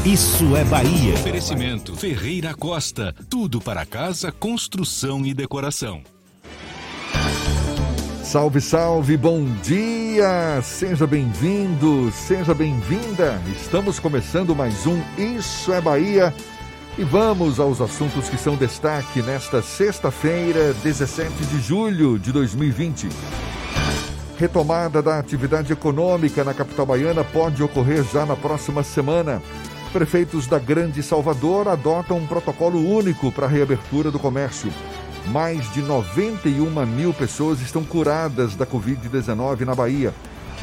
Isso é Bahia. Oferecimento Ferreira Costa. Tudo para casa, construção e decoração. Salve, salve, bom dia! Seja bem-vindo, seja bem-vinda. Estamos começando mais um Isso é Bahia. E vamos aos assuntos que são destaque nesta sexta-feira, 17 de julho de 2020. Retomada da atividade econômica na capital baiana pode ocorrer já na próxima semana. Prefeitos da Grande Salvador adotam um protocolo único para a reabertura do comércio. Mais de 91 mil pessoas estão curadas da Covid-19 na Bahia.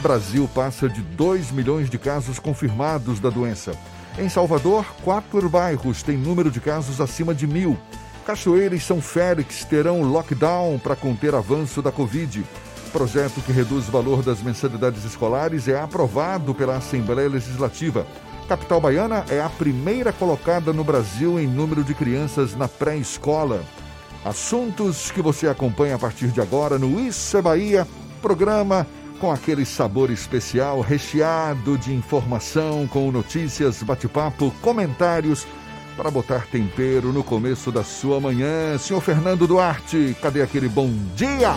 Brasil passa de 2 milhões de casos confirmados da doença. Em Salvador, quatro bairros têm número de casos acima de mil. Cachoeira e São Félix terão lockdown para conter avanço da Covid. Projeto que reduz o valor das mensalidades escolares é aprovado pela Assembleia Legislativa. Capital Baiana é a primeira colocada no Brasil em número de crianças na pré-escola. Assuntos que você acompanha a partir de agora no Isso é Bahia, programa com aquele sabor especial, recheado de informação, com notícias, bate-papo, comentários, para botar tempero no começo da sua manhã. Senhor Fernando Duarte, cadê aquele bom dia?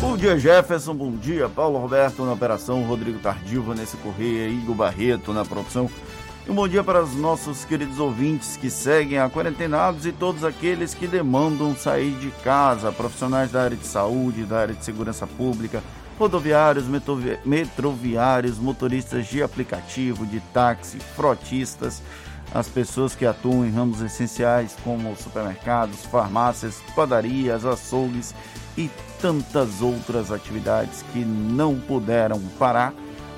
Bom dia, Jefferson. Bom dia, Paulo Roberto na operação, Rodrigo Tardio, Vanessa Correia, Igor Barreto na produção. E um bom dia para os nossos queridos ouvintes que seguem a quarentenados e todos aqueles que demandam sair de casa, profissionais da área de saúde, da área de segurança pública, rodoviários, metroviários, motoristas de aplicativo, de táxi, frotistas, as pessoas que atuam em ramos essenciais como supermercados, farmácias, padarias, açougues e tantas outras atividades que não puderam parar.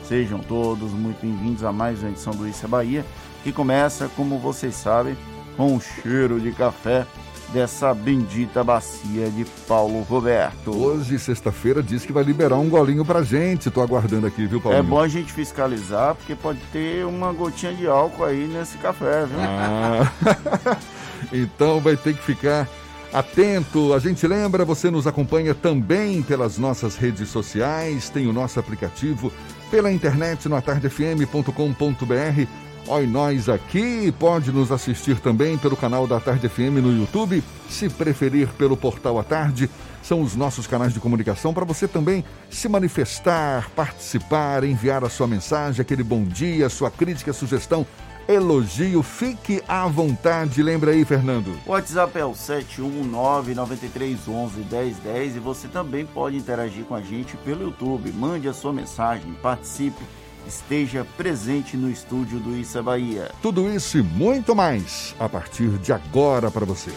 Sejam todos muito bem-vindos a mais uma edição do Isso é Bahia, que começa, como vocês sabem, com o cheiro de café dessa bendita bacia de Paulo Roberto. Hoje, sexta-feira, diz que vai liberar um golinho pra gente. Tô aguardando aqui, viu, Paulo? É bom a gente fiscalizar, porque pode ter uma gotinha de álcool aí nesse café, viu? Ah. então vai ter que ficar atento. A gente lembra, você nos acompanha também pelas nossas redes sociais, tem o nosso aplicativo pela internet no atardefm.com.br. Oi, nós aqui, pode nos assistir também pelo canal da Tarde FM no YouTube, se preferir pelo portal A Tarde. São os nossos canais de comunicação para você também se manifestar, participar, enviar a sua mensagem, aquele bom dia, sua crítica, sugestão elogio. Fique à vontade. Lembra aí, Fernando. O WhatsApp é o 71993111010 e você também pode interagir com a gente pelo YouTube. Mande a sua mensagem, participe, esteja presente no estúdio do Issa Bahia. Tudo isso e muito mais a partir de agora para você.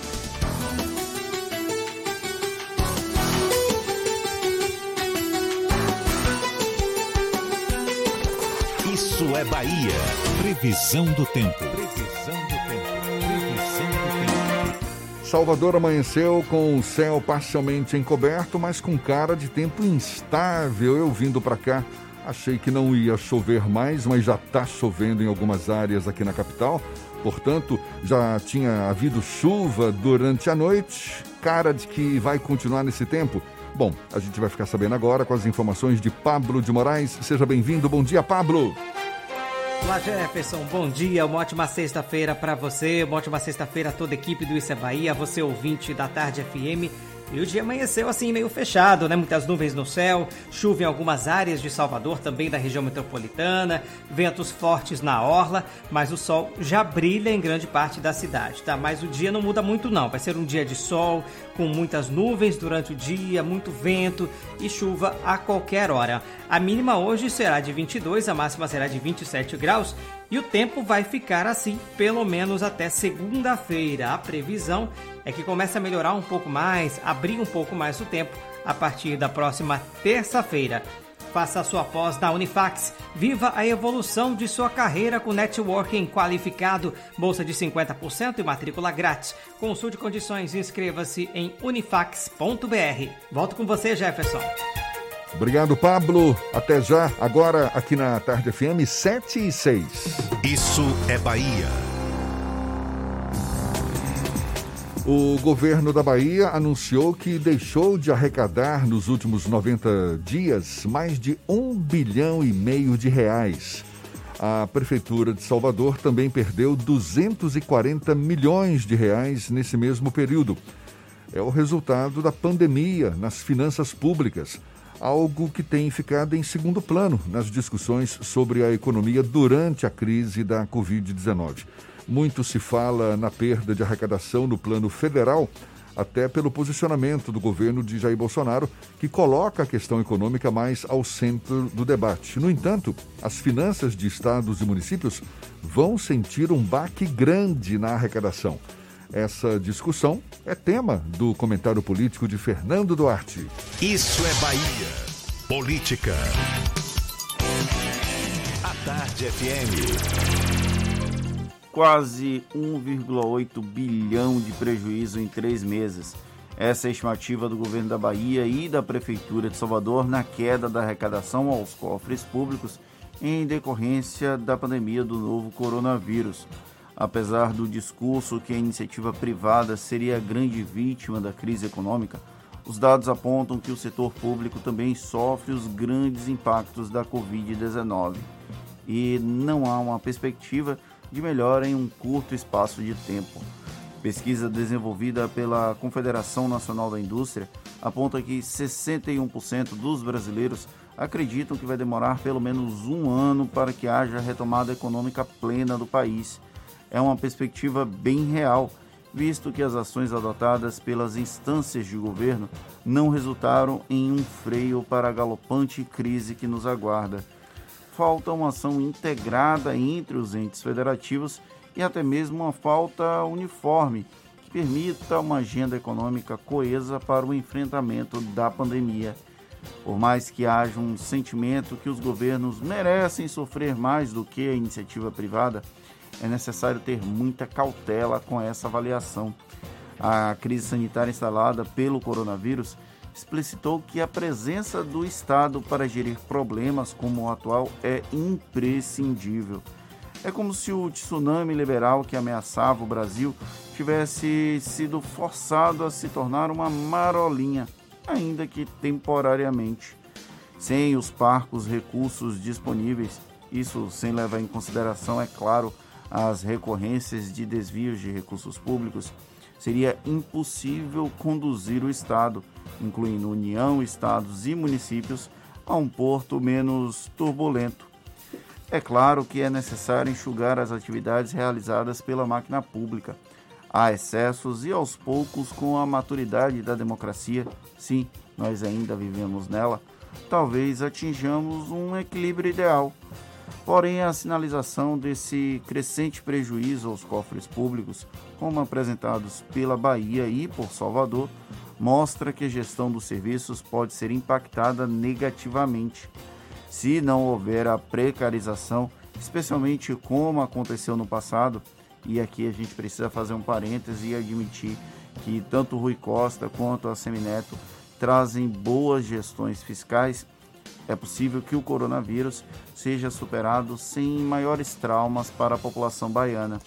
Isso é Bahia. Previsão do tempo. Previsão do tempo. Previsão do tempo. Salvador amanheceu com o céu parcialmente encoberto, mas com cara de tempo instável. Eu vindo para cá, achei que não ia chover mais, mas já está chovendo em algumas áreas aqui na capital. Portanto, já tinha havido chuva durante a noite. Cara de que vai continuar nesse tempo. Bom, a gente vai ficar sabendo agora com as informações de Pablo de Moraes. Seja bem-vindo. Bom dia, Pablo. Olá Jefferson, bom dia, uma ótima sexta-feira para você, uma ótima sexta-feira a toda a equipe do Isso é Bahia, você ouvinte da Tarde FM. E o dia amanheceu assim meio fechado, né? Muitas nuvens no céu, chuva em algumas áreas de Salvador, também da região metropolitana, ventos fortes na orla, mas o sol já brilha em grande parte da cidade, tá? Mas o dia não muda muito não, vai ser um dia de sol, com muitas nuvens durante o dia, muito vento e chuva a qualquer hora. A mínima hoje será de 22, a máxima será de 27 graus e o tempo vai ficar assim pelo menos até segunda-feira. A previsão é que comece a melhorar um pouco mais, abrir um pouco mais o tempo a partir da próxima terça-feira. Faça sua pós na Unifax. Viva a evolução de sua carreira com networking qualificado, bolsa de 50% e matrícula grátis. Consulte condições e inscreva-se em unifax.br. Volto com você, Jefferson. Obrigado, Pablo. Até já, agora aqui na Tarde FM 7 e 6. Isso é Bahia. O governo da Bahia anunciou que deixou de arrecadar nos últimos 90 dias mais de um bilhão e meio de reais. A Prefeitura de Salvador também perdeu 240 milhões de reais nesse mesmo período. É o resultado da pandemia nas finanças públicas, algo que tem ficado em segundo plano nas discussões sobre a economia durante a crise da Covid-19. Muito se fala na perda de arrecadação no plano federal, até pelo posicionamento do governo de Jair Bolsonaro, que coloca a questão econômica mais ao centro do debate. No entanto, as finanças de estados e municípios vão sentir um baque grande na arrecadação. Essa discussão é tema do comentário político de Fernando Duarte. Isso é Bahia. Política. A Tarde FM quase 1,8 bilhão de prejuízo em três meses. Essa é a estimativa do governo da Bahia e da Prefeitura de Salvador na queda da arrecadação aos cofres públicos em decorrência da pandemia do novo coronavírus. Apesar do discurso que a iniciativa privada seria a grande vítima da crise econômica, os dados apontam que o setor público também sofre os grandes impactos da Covid-19 e não há uma perspectiva de melhora em um curto espaço de tempo. Pesquisa desenvolvida pela Confederação Nacional da Indústria aponta que 61% dos brasileiros acreditam que vai demorar pelo menos um ano para que haja retomada econômica plena do país. É uma perspectiva bem real, visto que as ações adotadas pelas instâncias de governo não resultaram em um freio para a galopante crise que nos aguarda falta uma ação integrada entre os entes federativos e até mesmo uma falta uniforme que permita uma agenda econômica coesa para o enfrentamento da pandemia. Por mais que haja um sentimento que os governos merecem sofrer mais do que a iniciativa privada, é necessário ter muita cautela com essa avaliação. A crise sanitária instalada pelo coronavírus explicitou que a presença do Estado para gerir problemas como o atual é imprescindível. É como se o tsunami liberal que ameaçava o Brasil tivesse sido forçado a se tornar uma marolinha, ainda que temporariamente. Sem os parcos recursos disponíveis, isso sem levar em consideração, é claro, as recorrências de desvios de recursos públicos, seria impossível conduzir o Estado incluindo União, estados e municípios, a um porto menos turbulento. É claro que é necessário enxugar as atividades realizadas pela máquina pública. Há excessos e, aos poucos, com a maturidade da democracia, sim, nós ainda vivemos nela, talvez atinjamos um equilíbrio ideal. Porém, a sinalização desse crescente prejuízo aos cofres públicos, como apresentados pela Bahia e por Salvador, mostra que a gestão dos serviços pode ser impactada negativamente se não houver a precarização, especialmente como aconteceu no passado. E aqui a gente precisa fazer um parêntese e admitir que tanto Rui Costa quanto a Semineto trazem boas gestões fiscais. É possível que o coronavírus seja superado sem maiores traumas para a população baiana.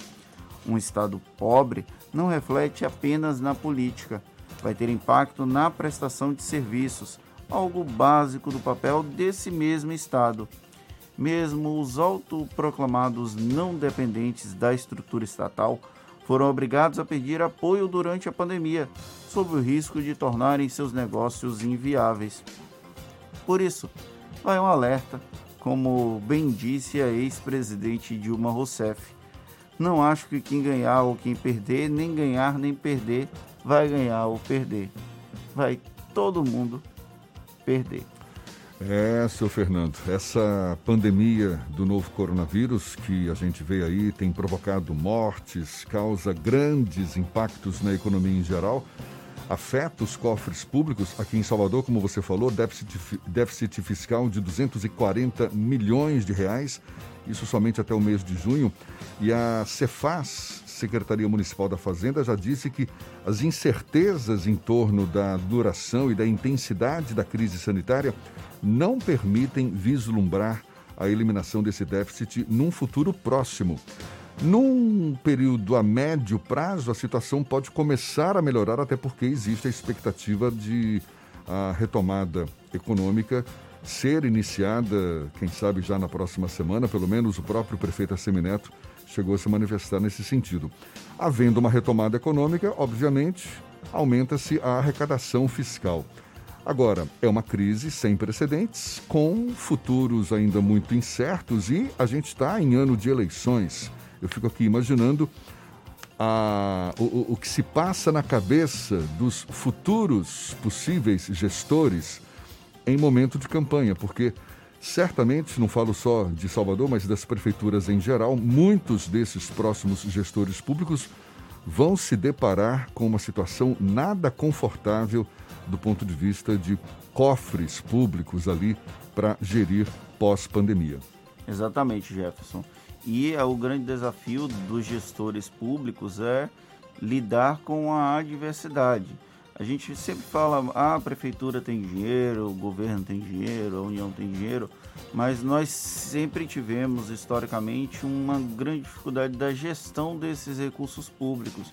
Um Estado pobre não reflete apenas na política, vai ter impacto na prestação de serviços, algo básico do papel desse mesmo Estado. Mesmo os autoproclamados não dependentes da estrutura estatal foram obrigados a pedir apoio durante a pandemia, sob o risco de tornarem seus negócios inviáveis. Por isso, vai um alerta, como bem disse a ex-presidente Dilma Rousseff. Não acho que quem ganhar ou quem perder, nem ganhar nem perder, vai ganhar ou perder. Vai todo mundo perder. É, seu Fernando, essa pandemia do novo coronavírus que a gente vê aí tem provocado mortes, causa grandes impactos na economia em geral. Afeta os cofres públicos. Aqui em Salvador, como você falou, déficit, déficit fiscal de 240 milhões de reais, isso somente até o mês de junho. E a Cefaz, Secretaria Municipal da Fazenda, já disse que as incertezas em torno da duração e da intensidade da crise sanitária não permitem vislumbrar a eliminação desse déficit num futuro próximo. Num período a médio prazo, a situação pode começar a melhorar, até porque existe a expectativa de a retomada econômica ser iniciada, quem sabe já na próxima semana, pelo menos o próprio prefeito Assemineto chegou a se manifestar nesse sentido. Havendo uma retomada econômica, obviamente, aumenta-se a arrecadação fiscal. Agora, é uma crise sem precedentes, com futuros ainda muito incertos e a gente está em ano de eleições. Eu fico aqui imaginando a, o, o que se passa na cabeça dos futuros possíveis gestores em momento de campanha, porque certamente, não falo só de Salvador, mas das prefeituras em geral, muitos desses próximos gestores públicos vão se deparar com uma situação nada confortável do ponto de vista de cofres públicos ali para gerir pós-pandemia. Exatamente, Jefferson. E é o grande desafio dos gestores públicos é lidar com a adversidade. A gente sempre fala, ah, a prefeitura tem dinheiro, o governo tem dinheiro, a União tem dinheiro, mas nós sempre tivemos historicamente uma grande dificuldade da gestão desses recursos públicos.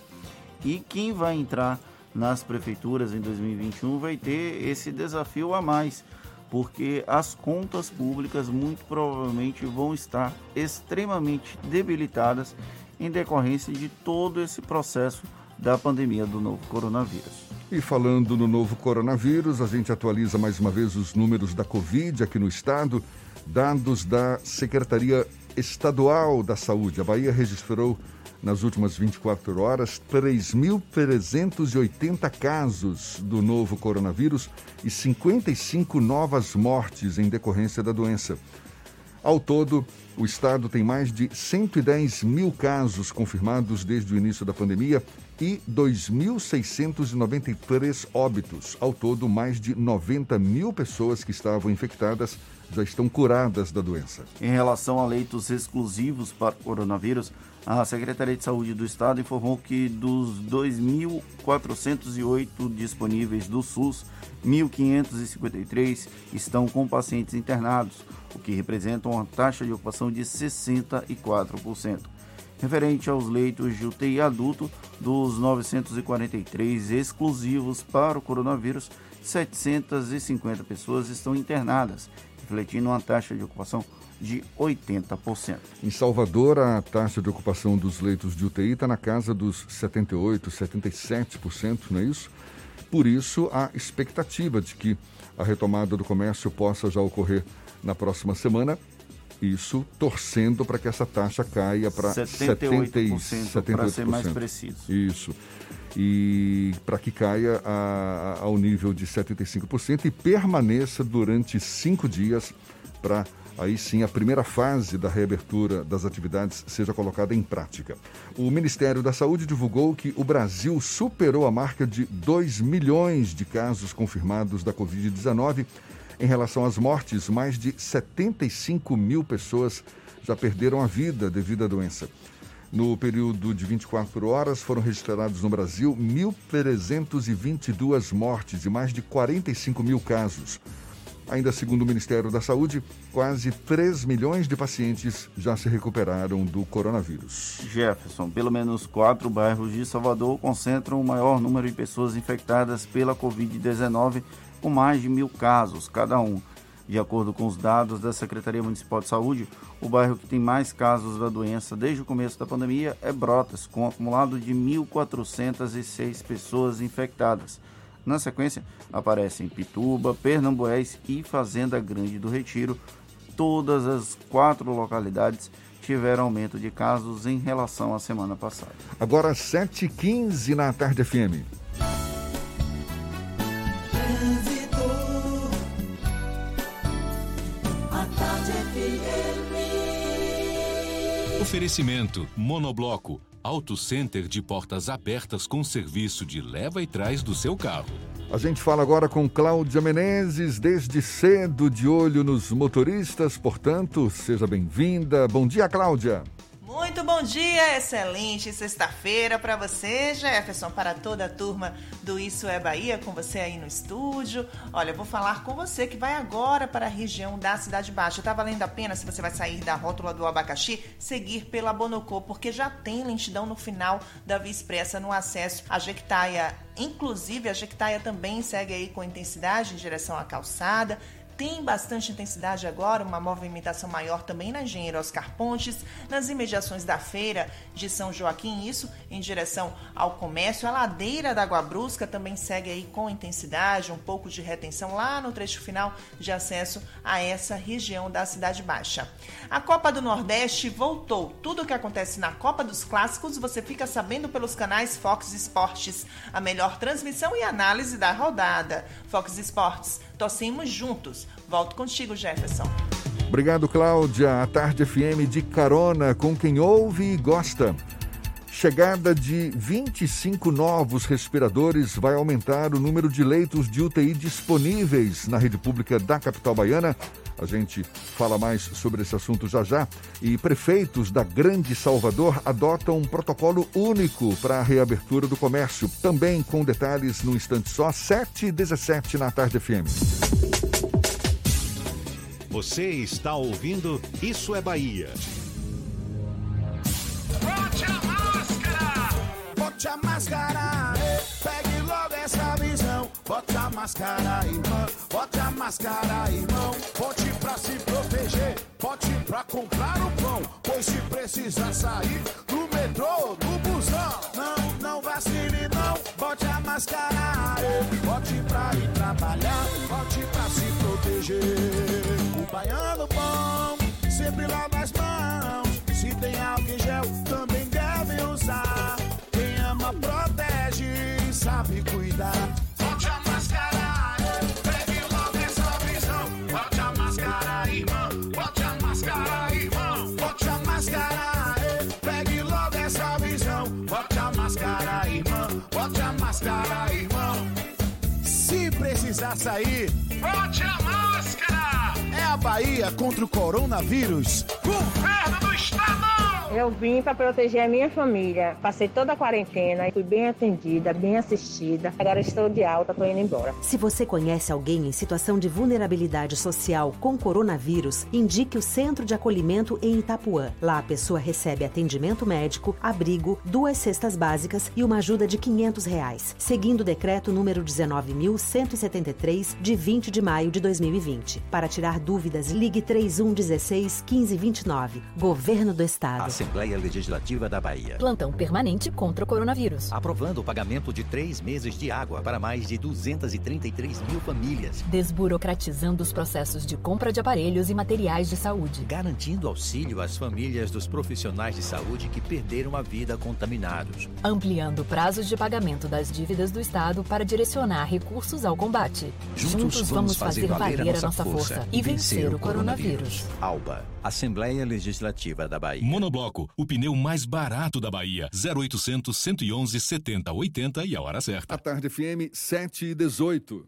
E quem vai entrar nas prefeituras em 2021 vai ter esse desafio a mais porque as contas públicas muito provavelmente vão estar extremamente debilitadas em decorrência de todo esse processo da pandemia do novo coronavírus. E falando no novo coronavírus, a gente atualiza mais uma vez os números da Covid aqui no estado. Dados da Secretaria Estadual da Saúde. A Bahia registrou nas últimas 24 horas 3.380 casos do novo coronavírus e 55 novas mortes em decorrência da doença. Ao todo, o estado tem mais de 110 mil casos confirmados desde o início da pandemia e 2.693 óbitos. Ao todo, mais de 90 mil pessoas que estavam infectadas já estão curadas da doença. Em relação a leitos exclusivos para coronavírus, a Secretaria de Saúde do Estado informou que dos 2.408 disponíveis do SUS, 1.553 estão com pacientes internados, o que representa uma taxa de ocupação de 64%. Referente aos leitos de UTI adulto, dos 943 exclusivos para o coronavírus, 750 pessoas estão internadas, refletindo uma taxa de ocupação de 80%. Em Salvador, a taxa de ocupação dos leitos de UTI está na casa dos 78%, 77%, não é isso? Por isso, há expectativa de que a retomada do comércio possa já ocorrer na próxima semana. Isso torcendo para que essa taxa caia para 78%, 78% para ser mais preciso. Isso e para que caia a, a, ao nível de 75% e permaneça durante cinco dias para aí sim a primeira fase da reabertura das atividades seja colocada em prática. O Ministério da Saúde divulgou que o Brasil superou a marca de 2 milhões de casos confirmados da Covid-19. Em relação às mortes, mais de 75 mil pessoas já perderam a vida devido à doença. No período de 24 horas, foram registrados no Brasil 1.322 mortes e mais de 45 mil casos. Ainda segundo o Ministério da Saúde, quase 3 milhões de pacientes já se recuperaram do coronavírus. Jefferson, pelo menos quatro bairros de Salvador concentram o maior número de pessoas infectadas pela Covid-19, com mais de mil casos cada um. De acordo com os dados da Secretaria Municipal de Saúde, o bairro que tem mais casos da doença desde o começo da pandemia é Brotas, com um acumulado de 1.406 pessoas infectadas. Na sequência, aparecem Pituba, Pernambués e Fazenda Grande do Retiro. Todas as quatro localidades tiveram aumento de casos em relação à semana passada. Agora 7h15 na tarde FM. Oferecimento Monobloco Auto Center de portas abertas com serviço de leva e trás do seu carro. A gente fala agora com Cláudia Menezes, desde cedo de olho nos motoristas, portanto, seja bem-vinda. Bom dia, Cláudia. Muito bom dia, excelente sexta-feira para você, Jefferson, para toda a turma do Isso é Bahia, com você aí no estúdio. Olha, eu vou falar com você que vai agora para a região da Cidade Baixa. Tá valendo a pena, se você vai sair da rótula do abacaxi, seguir pela Bonocô, porque já tem lentidão no final da Via Expressa no acesso à Jequitaia. Inclusive, a Jequitaia também segue aí com intensidade em direção à calçada tem bastante intensidade agora, uma movimentação maior também na Engenheiro Oscar Pontes, nas imediações da feira de São Joaquim, isso em direção ao comércio. A ladeira da Água Brusca também segue aí com intensidade, um pouco de retenção lá no trecho final de acesso a essa região da Cidade Baixa. A Copa do Nordeste voltou. Tudo o que acontece na Copa dos Clássicos você fica sabendo pelos canais Fox Esportes. A melhor transmissão e análise da rodada. Fox Esportes Torcemos juntos. Volto contigo, Jefferson. Obrigado, Cláudia. A Tarde FM de carona com quem ouve e gosta. Chegada de 25 novos respiradores vai aumentar o número de leitos de UTI disponíveis na rede pública da capital baiana. A gente fala mais sobre esse assunto já já. E prefeitos da Grande Salvador adotam um protocolo único para a reabertura do comércio. Também com detalhes no instante só, 7 e 17 na tarde FM. Você está ouvindo Isso é Bahia. Bote a máscara! Bote a máscara! Pegue logo essa visão. Bote a máscara, irmão. Bote a máscara, irmão. Bote pra se proteger. Bote pra comprar o pão. Pois se precisar sair do metrô, do busão. Não, não vacile, não. Bote a máscara. Bote pra ir trabalhar. Bote pra se proteger. O baiano bom sempre lava as mãos. Se tem álcool gel, também deve usar. Quem ama, protege, sabe cuidar. Máscara, irmão. Se precisar sair, bote a máscara. É a Bahia contra o coronavírus. Governo do Estado. Eu vim para proteger a minha família. Passei toda a quarentena e fui bem atendida, bem assistida. Agora estou de alta, estou indo embora. Se você conhece alguém em situação de vulnerabilidade social com coronavírus, indique o Centro de Acolhimento em Itapuã. Lá a pessoa recebe atendimento médico, abrigo, duas cestas básicas e uma ajuda de 500 reais, seguindo o decreto número 19.173 de 20 de maio de 2020. Para tirar dúvidas, ligue 3116 1529. Governo do Estado. Assembleia Legislativa da Bahia. Plantão permanente contra o coronavírus. Aprovando o pagamento de três meses de água para mais de 233 mil famílias. Desburocratizando os processos de compra de aparelhos e materiais de saúde. Garantindo auxílio às famílias dos profissionais de saúde que perderam a vida contaminados. Ampliando prazos de pagamento das dívidas do Estado para direcionar recursos ao combate. Juntos, Juntos vamos fazer valer a nossa força e vencer o coronavírus. ALBA, Assembleia Legislativa da Bahia. Monobloco, o pneu mais barato da Bahia. 0800 111 70 80 e a hora certa. A tarde FM 7 e 18.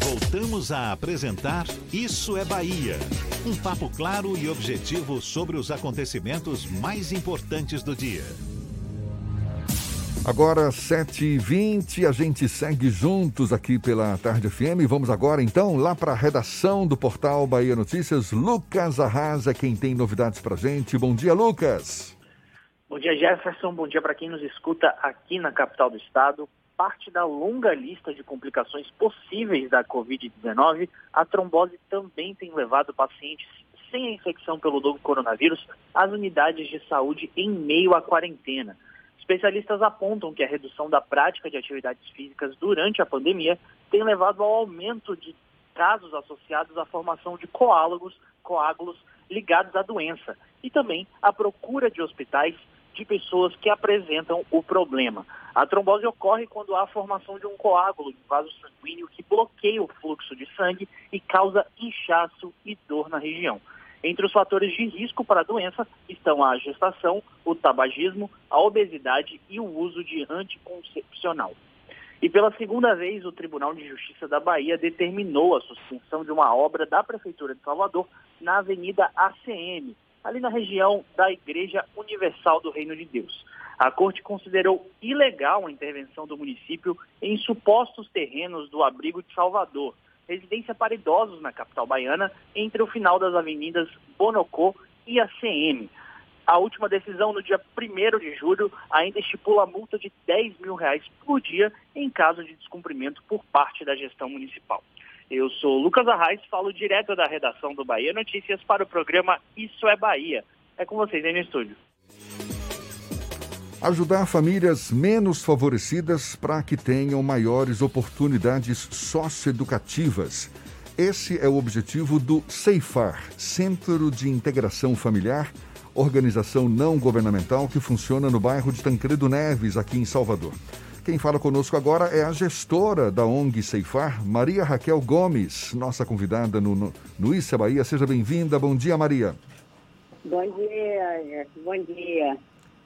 Voltamos a apresentar Isso é Bahia. Um papo claro e objetivo sobre os acontecimentos mais importantes do dia. Agora, 7h20, a gente segue juntos aqui pela Tarde FM. Vamos agora, então, lá para a redação do portal Bahia Notícias. Lucas Arrasa, quem tem novidades para gente. Bom dia, Lucas. Bom dia, Jefferson. Bom dia para quem nos escuta aqui na capital do estado parte da longa lista de complicações possíveis da Covid-19, a trombose também tem levado pacientes sem a infecção pelo novo coronavírus às unidades de saúde em meio à quarentena. Especialistas apontam que a redução da prática de atividades físicas durante a pandemia tem levado ao aumento de casos associados à formação de coágulos, coágulos ligados à doença e também à procura de hospitais de pessoas que apresentam o problema. A trombose ocorre quando há a formação de um coágulo no vaso sanguíneo que bloqueia o fluxo de sangue e causa inchaço e dor na região. Entre os fatores de risco para a doença estão a gestação, o tabagismo, a obesidade e o uso de anticoncepcional. E pela segunda vez, o Tribunal de Justiça da Bahia determinou a suspensão de uma obra da Prefeitura de Salvador na Avenida ACM, ali na região da Igreja Universal do Reino de Deus. A corte considerou ilegal a intervenção do município em supostos terrenos do abrigo de Salvador, residência para idosos na capital baiana, entre o final das avenidas Bonocô e ACM. A última decisão, no dia 1 de julho, ainda estipula a multa de 10 mil reais por dia em caso de descumprimento por parte da gestão municipal. Eu sou Lucas Arraes, falo direto da redação do Bahia Notícias para o programa Isso é Bahia. É com vocês aí no estúdio. Ajudar famílias menos favorecidas para que tenham maiores oportunidades socioeducativas. Esse é o objetivo do CEIFAR, Centro de Integração Familiar, organização não governamental que funciona no bairro de Tancredo Neves, aqui em Salvador. Quem fala conosco agora é a gestora da ONG Ceifar, Maria Raquel Gomes, nossa convidada no, no, no Issa Bahia. Seja bem-vinda. Bom dia, Maria. Bom dia, bom dia.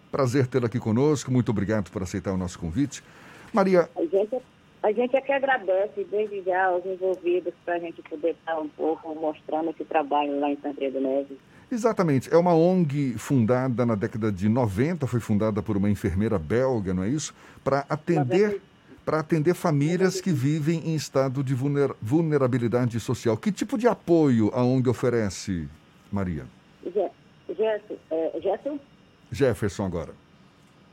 Prazer tê-la aqui conosco. Muito obrigado por aceitar o nosso convite. Maria. A gente, a gente é que agradece desde já aos envolvidos para a gente poder estar um pouco mostrando esse trabalho lá em Tancredo Neves. Exatamente. É uma ONG fundada na década de 90, foi fundada por uma enfermeira belga, não é isso? Para atender, para atender famílias que vivem em estado de vulnerabilidade social. Que tipo de apoio a ONG oferece, Maria? Jefferson, é, Jefferson? Jefferson agora.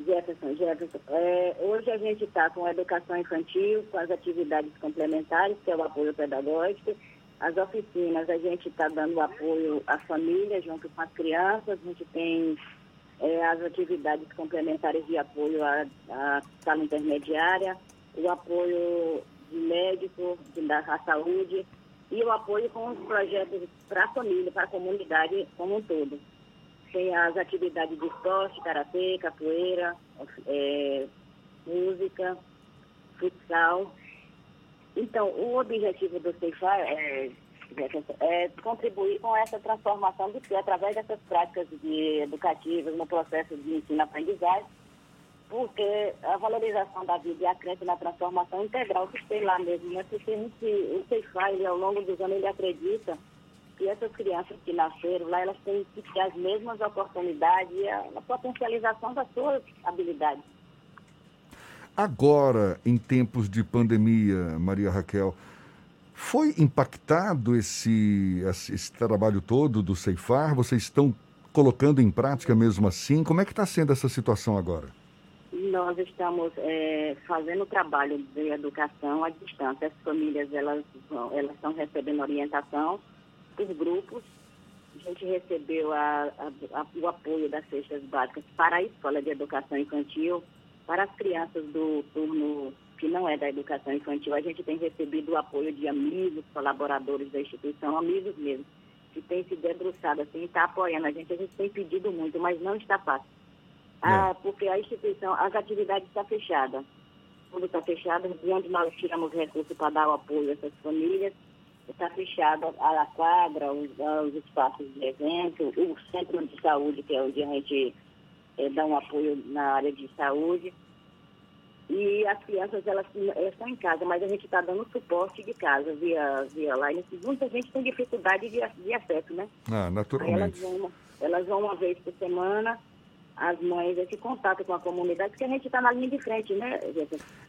Jefferson, Jefferson. É, hoje a gente está com a educação infantil, com as atividades complementares, que é o apoio pedagógico, as oficinas, a gente está dando apoio à família junto com as crianças, a gente tem é, as atividades complementares de apoio à, à sala intermediária, o apoio médico da saúde e o apoio com os projetos para a família, para a comunidade como um todo. Tem as atividades de esporte, karatê, capoeira, é, música, futsal então, o objetivo do CEIFAR é, é, contribuir com essa transformação do ser através dessas práticas de educativas no processo de ensino-aprendizagem, porque a valorização da vida e a crença na transformação integral que tem lá mesmo, né? Porque a gente, o CEIFAR, ao longo dos anos, ele acredita que essas crianças que nasceram lá, elas têm que ter as mesmas oportunidades e a, a potencialização das suas habilidades. Agora, em tempos de pandemia, Maria Raquel, foi impactado esse, esse trabalho todo do Ceifar? Vocês estão colocando em prática mesmo assim? Como é que está sendo essa situação agora? Nós estamos é, fazendo trabalho de educação à distância. As famílias elas, elas estão recebendo orientação por grupos. A gente recebeu a, a, a, o apoio das cestas básicas para a Escola de Educação Infantil para as crianças do turno que não é da educação infantil, a gente tem recebido o apoio de amigos, colaboradores da instituição, amigos mesmo, que têm se debruçado assim, está apoiando a gente. A gente tem pedido muito, mas não está fácil. Ah, é. porque a instituição, as atividades estão fechadas. Tudo está fechado, de onde nós tiramos recursos para dar o apoio a essas famílias, está fechado a quadra, os, os espaços de evento, o centro de saúde, que é onde a gente é, dá um apoio na área de saúde. E as crianças, elas, elas estão em casa, mas a gente está dando suporte de casa via, via line. Muita gente tem dificuldade de, de acesso, né? Ah, naturalmente. Elas vão, elas vão uma vez por semana, as mães, esse contato com a comunidade, porque a gente está na linha de frente, né,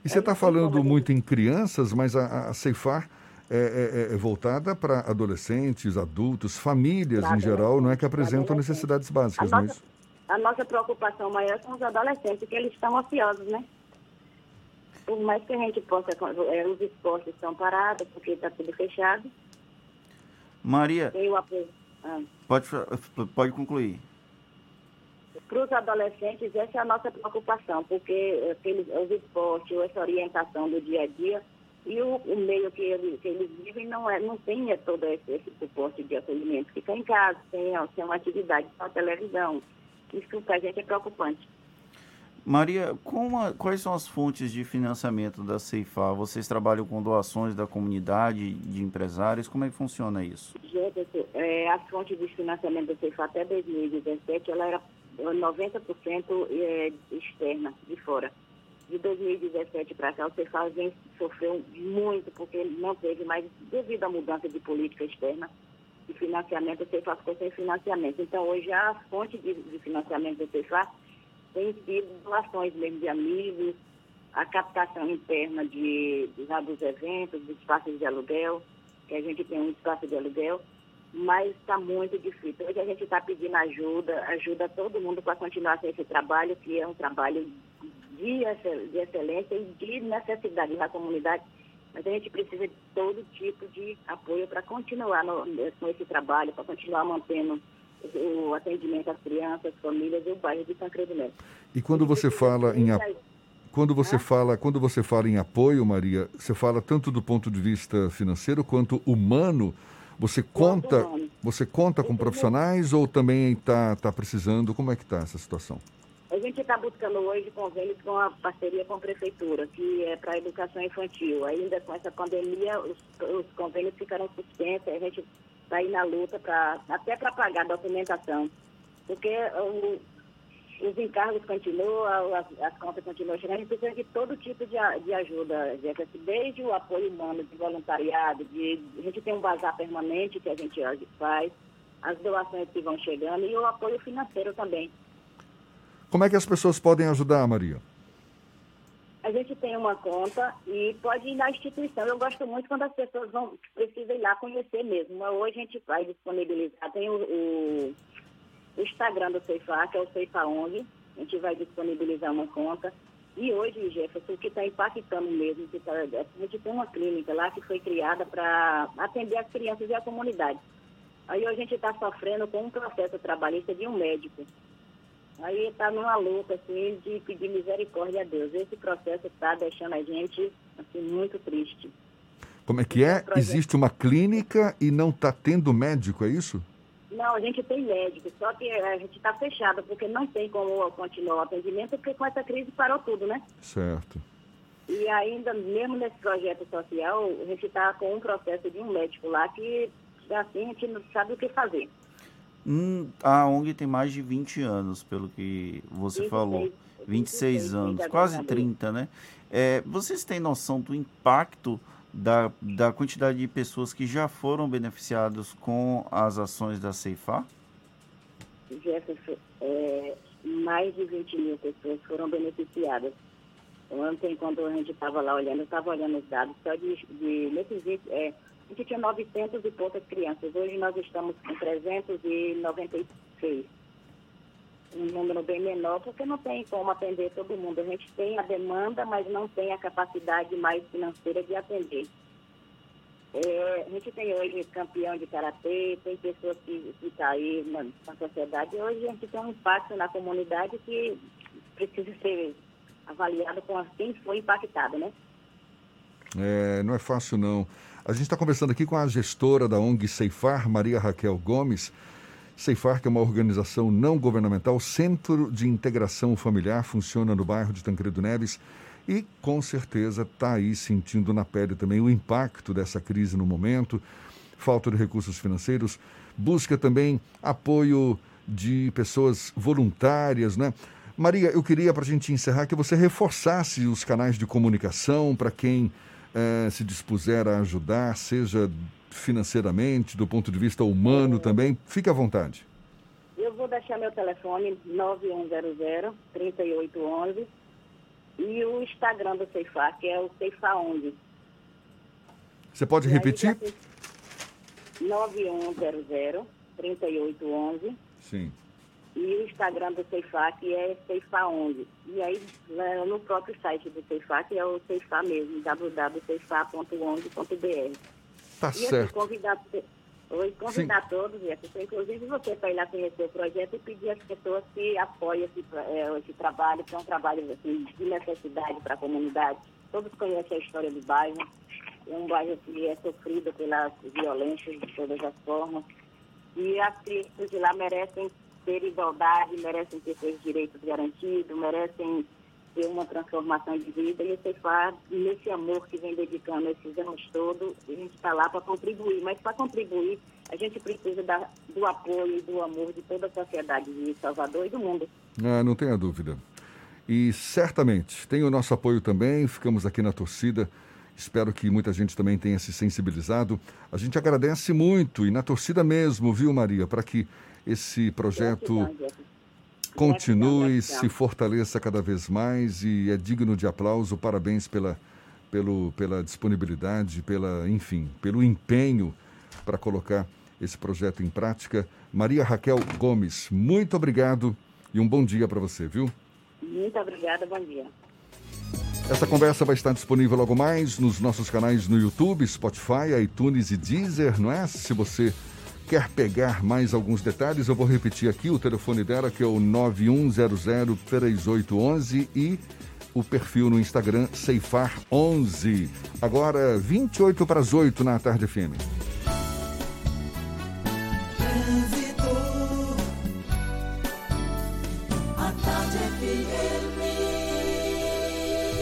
E você está falando muito em crianças, mas a, a Ceifar é, é, é voltada para adolescentes, adultos, famílias em geral, não é que apresentam necessidades básicas, não é isso? A nossa preocupação maior são os adolescentes, que eles estão ociosos, né? Por mais que a gente possa, é, os esportes estão parados, porque está tudo fechado. Maria. Ah. Pode, pode concluir. para os adolescentes, essa é a nossa preocupação, porque aqueles, os esportes, essa orientação do dia a dia e o, o meio que eles, que eles vivem não, é, não tem é, todo esse, esse suporte de acolhimento. Fica em casa, tem, tem uma atividade só televisão. Isso para a gente é preocupante. Maria, a, quais são as fontes de financiamento da Ceifar? Vocês trabalham com doações da comunidade, de empresários? Como é que funciona isso? Gente, é, as fontes de financiamento da Ceifar até 2017, ela era 90% é, externa, de fora de 2017 para cá, o vem sofreu muito, porque não teve mais, devido à mudança de política externa de financiamento, o Cefaz ficou sem financiamento. Então, hoje, a fonte de, de financiamento do Cefaz tem sido doações mesmo de amigos, a captação interna de, de, dos eventos, dos espaços de aluguel, que a gente tem um espaço de aluguel, mas está muito difícil. Hoje a gente está pedindo ajuda, ajuda todo mundo para continuar esse trabalho, que é um trabalho de, de excelência e de necessidade na comunidade, mas a gente precisa de todo tipo de apoio para continuar no, com esse trabalho, para continuar mantendo o atendimento às crianças, famílias e o bairro de São Credo Neto. E quando você fala em quando você fala quando você fala em apoio, Maria, você fala tanto do ponto de vista financeiro quanto humano. Você conta você conta com profissionais ou também está tá precisando? Como é que está essa situação? Gente está buscando hoje convênios com a parceria com a prefeitura, que é para a educação infantil. Ainda com essa pandemia, os, os convênios ficaram suspensos, a gente está aí na luta pra, até para pagar a documentação. Porque o, os encargos continuam, as, as, contas continuam chegando, a gente precisa de todo tipo de, de ajuda, desde o apoio humano, de voluntariado, de, a gente tem um bazar permanente que a gente faz, as doações que vão chegando e o apoio financeiro também. Como é que as pessoas podem ajudar, Maria? A gente tem uma conta e pode ir na instituição. Eu gosto muito quando as pessoas vão precisam ir lá conhecer mesmo. Hoje a gente vai disponibilizar, tem o, o, Instagram do Ceifa, que é o Ceifa ONG. A gente vai disponibilizar uma conta. E hoje, Jefferson, o que está impactando mesmo, que tá, a gente tem uma clínica lá que foi criada para atender as crianças e a comunidade. Aí a gente está sofrendo com um processo trabalhista de um médico. Aí está numa luta, assim, de pedir misericórdia a Deus. Esse processo está deixando a gente, assim, muito triste. Como é que é? Existe uma clínica e não está tendo médico, é isso? Não, a gente tem médico, só que a gente está fechado, porque não tem como continuar o atendimento, porque com essa crise parou tudo, né? Certo. E ainda, mesmo nesse projeto social, a gente está com um processo de um médico lá que, assim, a gente não sabe o que fazer. Hum, a ONG tem mais de 20 anos, pelo que você 26, falou. 26, 26 anos, quase 30, né? É, vocês têm noção do impacto da, da quantidade de pessoas que já foram beneficiadas com as ações da Ceifar? Jefferson, é, mais de 20 mil pessoas foram beneficiadas. Ontem, quando a gente estava lá olhando, eu estava olhando os dados, só de, de nesses 20, é, a gente tinha 900 e poucas crianças. Hoje nós estamos com 396. Um número bem menor, porque não tem como atender todo mundo. A gente tem a demanda, mas não tem a capacidade mais financeira de atender. É, a gente tem hoje campeão de karatê, tem pessoas que estão tá aí na, na sociedade. Hoje a gente tem um impacto na comunidade que precisa ser avaliado com quem foi impactado, né? É, não é fácil não. A gente está conversando aqui com a gestora da ONG Ceifar, Maria Raquel Gomes. Ceifar, que é uma organização não governamental, Centro de Integração Familiar, funciona no bairro de Tancredo Neves e com certeza está aí sentindo na pele também o impacto dessa crise no momento, falta de recursos financeiros, busca também apoio de pessoas voluntárias, né? Maria, eu queria para a gente encerrar que você reforçasse os canais de comunicação para quem eh, se dispuser a ajudar, seja financeiramente, do ponto de vista humano também, fique à vontade. Eu vou deixar meu telefone 9100-3811 e o Instagram do Ceifar, que é o Ceifa11. Você pode repetir? 9100-3811. Sim e o Instagram do Ceifar, que é Ceifar11. E aí, no próprio site do Ceifar, que é o Ceifar mesmo, www.ceifar.ong.br. Tá e, certo. Assim, convidar, Oi, convidar Sim. todos, Jefferson, inclusive você, para ir lá conhecer o projeto e pedir às pessoas que apoiem esse, é, esse trabalho, que é um trabalho assim, de necessidade para a comunidade. Todos conhecem a história do bairro. É um bairro que é sofrido pelas violências de todas as formas. E as crianças de lá merecem ter igualdade, merecem ter seus direitos garantidos, merecem ter uma transformação de vida e o Ceifar, nesse amor que vem dedicando esses anos todos, a gente está lá para contribuir. Mas para contribuir, a gente precisa da, do apoio e do amor de toda a sociedade de Salvador e do mundo. Ah, não tenha dúvida. E certamente tem o nosso apoio também, ficamos aqui na torcida. Espero que muita gente também tenha se sensibilizado. A gente agradece muito e na torcida mesmo, viu, Maria, para que esse projeto continue, se fortaleça cada vez mais e é digno de aplauso. Parabéns pela, pelo, pela disponibilidade, pela, enfim, pelo empenho para colocar esse projeto em prática. Maria Raquel Gomes, muito obrigado e um bom dia para você, viu? Muito obrigada, bom dia. Essa conversa vai estar disponível logo mais nos nossos canais no YouTube, Spotify, iTunes e Deezer, não é? Se você quer pegar mais alguns detalhes, eu vou repetir aqui o telefone dela, que é o 91003811 e o perfil no Instagram Ceifar11. Agora, 28 para as 8 na tarde FM.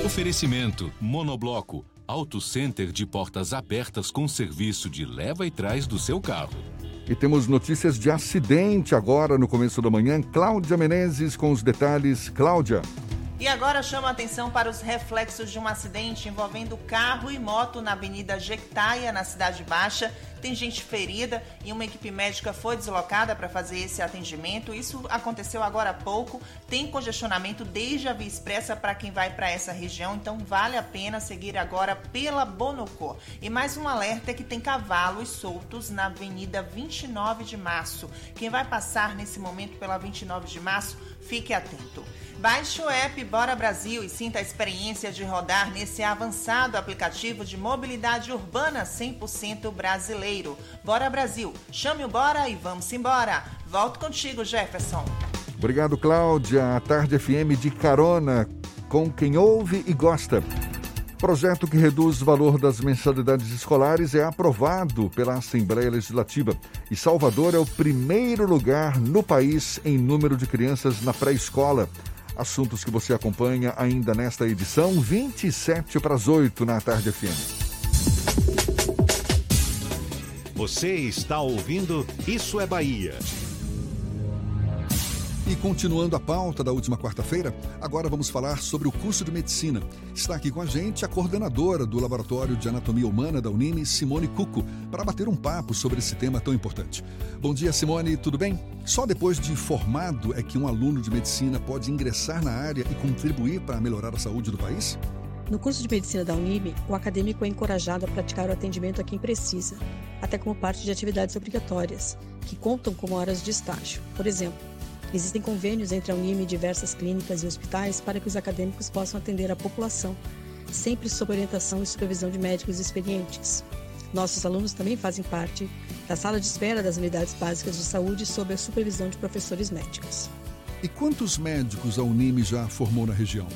Oferecimento Monobloco Auto Center de portas abertas com serviço de leva e trás do seu carro. E temos notícias de acidente agora no começo da manhã. Cláudia Menezes com os detalhes. Cláudia. E agora chama a atenção para os reflexos de um acidente envolvendo carro e moto na Avenida Jequitaia, na Cidade Baixa. Tem gente ferida e uma equipe médica foi deslocada para fazer esse atendimento. Isso aconteceu agora há pouco. Tem congestionamento desde a Via Expressa para quem vai para essa região, então vale a pena seguir agora pela Bonocô. E mais um alerta é que tem cavalos soltos na Avenida 29 de Março. Quem vai passar nesse momento pela 29 de Março, fique atento. Baixe o app Bora Brasil e sinta a experiência de rodar nesse avançado aplicativo de mobilidade urbana 100% brasileiro. Bora Brasil, chame o Bora e vamos embora. Volto contigo, Jefferson. Obrigado, Cláudia. A Tarde FM de carona com quem ouve e gosta. Projeto que reduz o valor das mensalidades escolares é aprovado pela Assembleia Legislativa e Salvador é o primeiro lugar no país em número de crianças na pré-escola. Assuntos que você acompanha ainda nesta edição, 27 para as 8 na Tarde FM. Você está ouvindo Isso é Bahia. E continuando a pauta da última quarta-feira, agora vamos falar sobre o curso de medicina. Está aqui com a gente a coordenadora do Laboratório de Anatomia Humana da Unime, Simone Cuco, para bater um papo sobre esse tema tão importante. Bom dia, Simone, tudo bem? Só depois de formado é que um aluno de medicina pode ingressar na área e contribuir para melhorar a saúde do país? No curso de medicina da Unime, o acadêmico é encorajado a praticar o atendimento a quem precisa, até como parte de atividades obrigatórias, que contam como horas de estágio. Por exemplo, Existem convênios entre a Unime e diversas clínicas e hospitais para que os acadêmicos possam atender a população, sempre sob orientação e supervisão de médicos experientes. Nossos alunos também fazem parte da sala de espera das unidades básicas de saúde sob a supervisão de professores médicos. E quantos médicos a Unime já formou na região?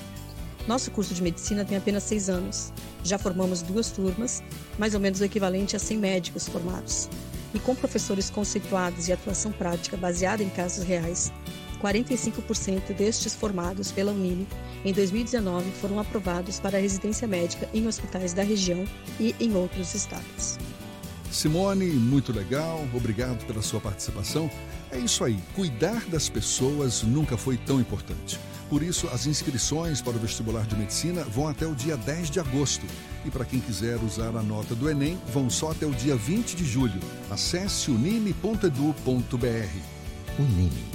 Nosso curso de medicina tem apenas seis anos. Já formamos duas turmas, mais ou menos o equivalente a 100 médicos formados. E com professores conceituados e atuação prática baseada em casos reais, 45% destes formados pela Unime em 2019 foram aprovados para residência médica em hospitais da região e em outros estados. Simone, muito legal, obrigado pela sua participação. É isso aí, cuidar das pessoas nunca foi tão importante. Por isso, as inscrições para o vestibular de medicina vão até o dia 10 de agosto. E para quem quiser usar a nota do Enem, vão só até o dia 20 de julho. Acesse unime.edu.br. Unime,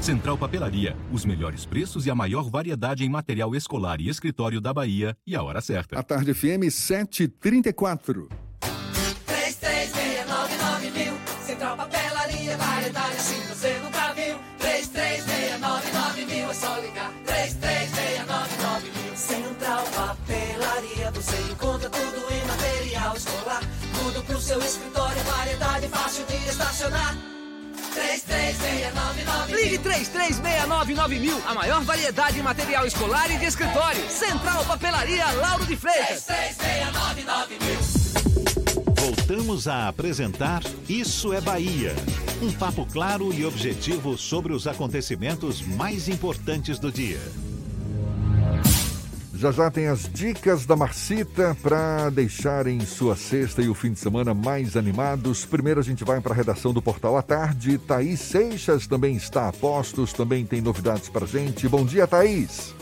Central Papelaria. Os melhores preços e a maior variedade em material escolar e escritório da Bahia. E a hora certa. A tarde FM 734. 3369 mil. Central Papelaria, variedade assim você nunca viu. 3369 mil, é só ligar. 3369 mil. Central Papelaria, você encontra tudo em material escolar. Tudo pro seu escritório, variedade fácil de estacionar. 3369 Ligue 3369 mil. A maior variedade em material escolar e de escritório. Central Papelaria Lauro de Freitas. 3369 mil. Voltamos a apresentar Isso é Bahia. Um papo claro e objetivo sobre os acontecimentos mais importantes do dia. Já já tem as dicas da Marcita para deixarem sua sexta e o fim de semana mais animados. Primeiro a gente vai para a redação do Portal à Tarde. Thaís Seixas também está a postos, também tem novidades para gente. Bom dia, Thaís.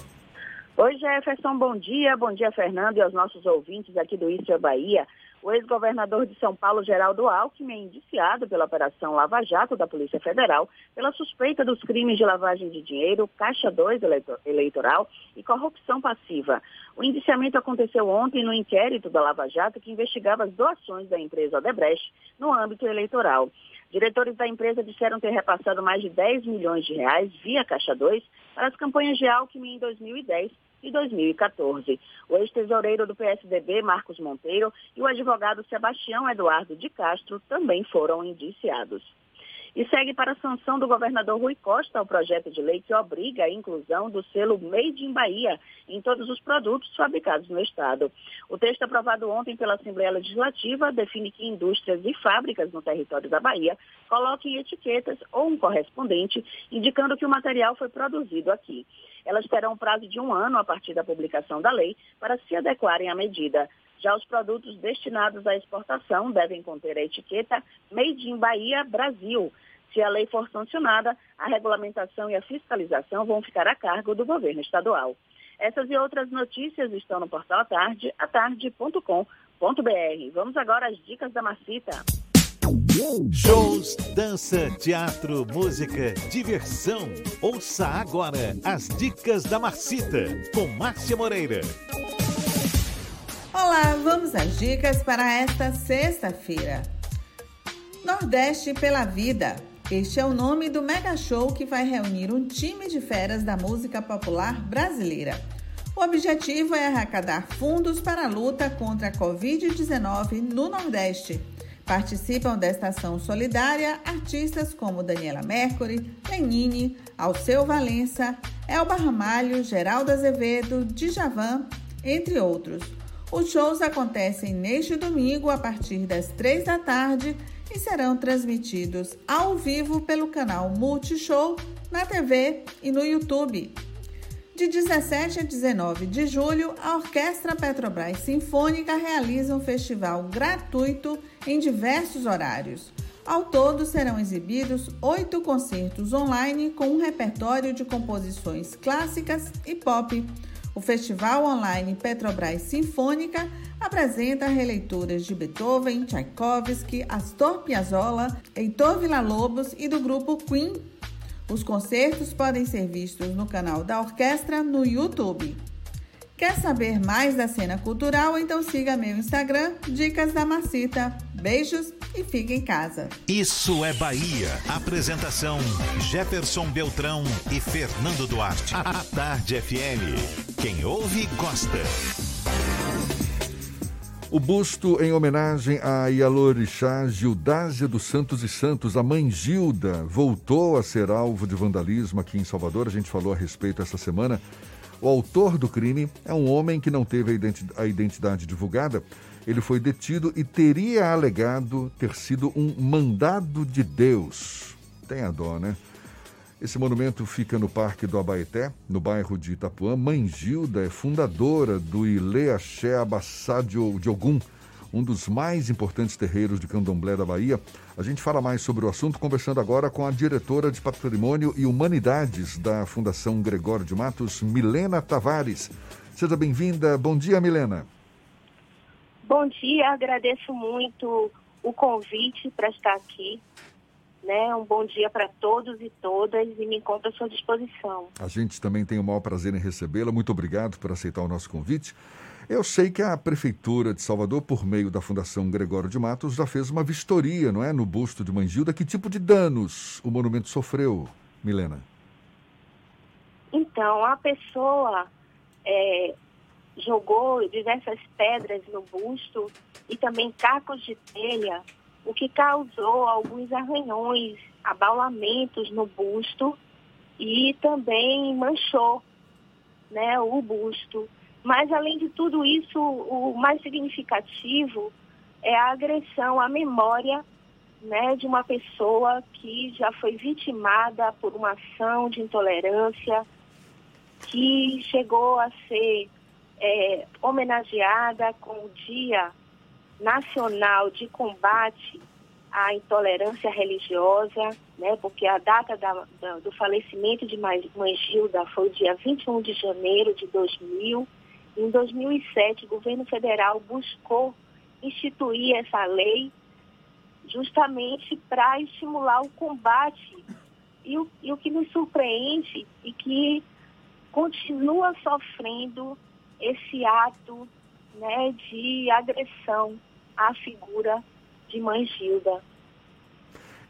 Oi, Jefferson, bom dia. Bom dia, Fernando, e aos nossos ouvintes aqui do Isso é Bahia. O ex-governador de São Paulo, Geraldo Alckmin, é indiciado pela Operação Lava Jato da Polícia Federal pela suspeita dos crimes de lavagem de dinheiro, Caixa 2 eleitoral e corrupção passiva. O indiciamento aconteceu ontem no inquérito da Lava Jato que investigava as doações da empresa Odebrecht no âmbito eleitoral. Diretores da empresa disseram ter repassado mais de 10 milhões de reais via Caixa 2 para as campanhas de Alckmin em 2010 e 2014. O ex-tesoureiro do PSDB, Marcos Monteiro, e o advogado Sebastião Eduardo de Castro também foram indiciados. E segue para a sanção do governador Rui Costa o projeto de lei que obriga a inclusão do selo Made in Bahia em todos os produtos fabricados no Estado. O texto aprovado ontem pela Assembleia Legislativa define que indústrias e fábricas no território da Bahia coloquem etiquetas ou um correspondente indicando que o material foi produzido aqui. Elas terão um prazo de um ano a partir da publicação da lei para se adequarem à medida. Já os produtos destinados à exportação devem conter a etiqueta Made in Bahia Brasil. Se a lei for sancionada, a regulamentação e a fiscalização vão ficar a cargo do governo estadual. Essas e outras notícias estão no portal Atarde, atarde.com.br. Vamos agora às dicas da Macita. Shows, dança, teatro, música, diversão. Ouça agora as dicas da Marcita, com Márcia Moreira. Olá, vamos às dicas para esta sexta-feira. Nordeste pela Vida. Este é o nome do mega show que vai reunir um time de feras da música popular brasileira. O objetivo é arrecadar fundos para a luta contra a Covid-19 no Nordeste. Participam desta ação solidária artistas como Daniela Mercury, Lenine, Alceu Valença, Elba Ramalho, Geraldo Azevedo, Djavan, entre outros. Os shows acontecem neste domingo a partir das três da tarde e serão transmitidos ao vivo pelo canal Multishow na TV e no YouTube. De 17 a 19 de julho, a Orquestra Petrobras Sinfônica realiza um festival gratuito em diversos horários. Ao todo, serão exibidos oito concertos online com um repertório de composições clássicas e pop. O Festival Online Petrobras Sinfônica apresenta releituras de Beethoven, Tchaikovsky, Astor Piazzolla, Heitor Villa-Lobos e do grupo Queen. Os concertos podem ser vistos no canal da orquestra no YouTube. Quer saber mais da cena cultural? Então siga meu Instagram, Dicas da Macita. Beijos e fique em casa. Isso é Bahia. Apresentação: Jefferson Beltrão e Fernando Duarte. A Tarde FM. Quem ouve, gosta. O busto em homenagem a Ialorixá Gildásia dos Santos e Santos, a mãe Gilda, voltou a ser alvo de vandalismo aqui em Salvador. A gente falou a respeito essa semana. O autor do crime é um homem que não teve a identidade divulgada. Ele foi detido e teria alegado ter sido um mandado de Deus. Tem a dó, né? Esse monumento fica no Parque do Abaeté, no bairro de Itapuã. Mãe Gilda é fundadora do Ile Axé Abassá de Ogum, um dos mais importantes terreiros de candomblé da Bahia. A gente fala mais sobre o assunto conversando agora com a diretora de Patrimônio e Humanidades da Fundação Gregório de Matos, Milena Tavares. Seja bem-vinda. Bom dia, Milena. Bom dia, agradeço muito o convite para estar aqui. Né? Um bom dia para todos e todas e me encontro à sua disposição. A gente também tem o maior prazer em recebê-la. Muito obrigado por aceitar o nosso convite. Eu sei que a Prefeitura de Salvador, por meio da Fundação Gregório de Matos, já fez uma vistoria, não é, no busto de Mangilda. Que tipo de danos o monumento sofreu, Milena? Então, a pessoa é, jogou diversas pedras no busto e também cacos de telha, o que causou alguns arranhões, abaulamentos no busto e também manchou né, o busto. Mas, além de tudo isso, o mais significativo é a agressão à memória né, de uma pessoa que já foi vitimada por uma ação de intolerância, que chegou a ser é, homenageada com o Dia Nacional de Combate à Intolerância Religiosa, né, porque a data da, da, do falecimento de Mãe Gilda foi o dia 21 de janeiro de 2000. Em 2007, o governo federal buscou instituir essa lei justamente para estimular o combate. E o, e o que me surpreende e que continua sofrendo esse ato né, de agressão à figura de Mãe Gilda.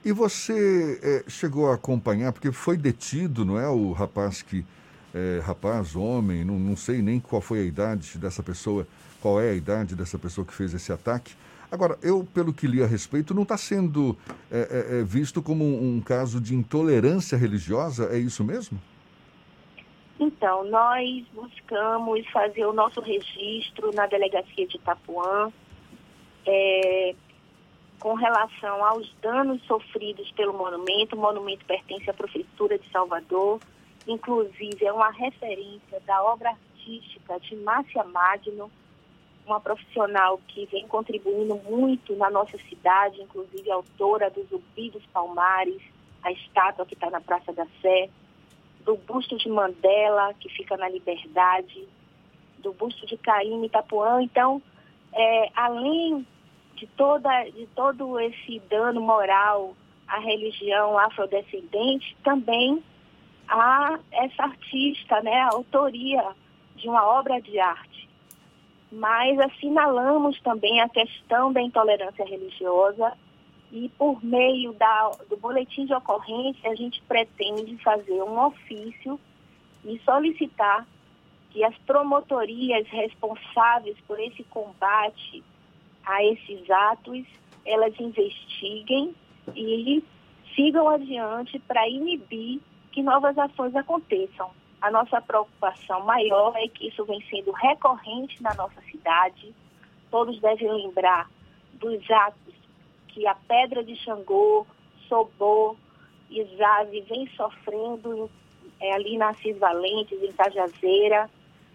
E você é, chegou a acompanhar, porque foi detido, não é? O rapaz que. É, rapaz, homem, não, não sei nem qual foi a idade dessa pessoa, qual é a idade dessa pessoa que fez esse ataque. Agora, eu, pelo que li a respeito, não está sendo é, é, visto como um, um caso de intolerância religiosa, é isso mesmo? Então, nós buscamos fazer o nosso registro na delegacia de Itapuã é, com relação aos danos sofridos pelo monumento. O monumento pertence à Prefeitura de Salvador, inclusive é uma referência da obra artística de Márcia Magno, uma profissional que vem contribuindo muito na nossa cidade, inclusive autora do Zumbi dos Palmares, a estátua que está na Praça da Sé do busto de Mandela, que fica na Liberdade, do busto de Caíme Itapuã. Então, é, além de, toda, de todo esse dano moral à religião afrodescendente, também há essa artista, né, a autoria de uma obra de arte. Mas assinalamos também a questão da intolerância religiosa e por meio da, do boletim de ocorrência a gente pretende fazer um ofício e solicitar que as promotorias responsáveis por esse combate a esses atos, elas investiguem e sigam adiante para inibir que novas ações aconteçam. A nossa preocupação maior é que isso vem sendo recorrente na nossa cidade. Todos devem lembrar dos atos que a pedra de Xangô, Sobô e Zave vem sofrendo é, ali na Assis Valentes, em Cajazeira,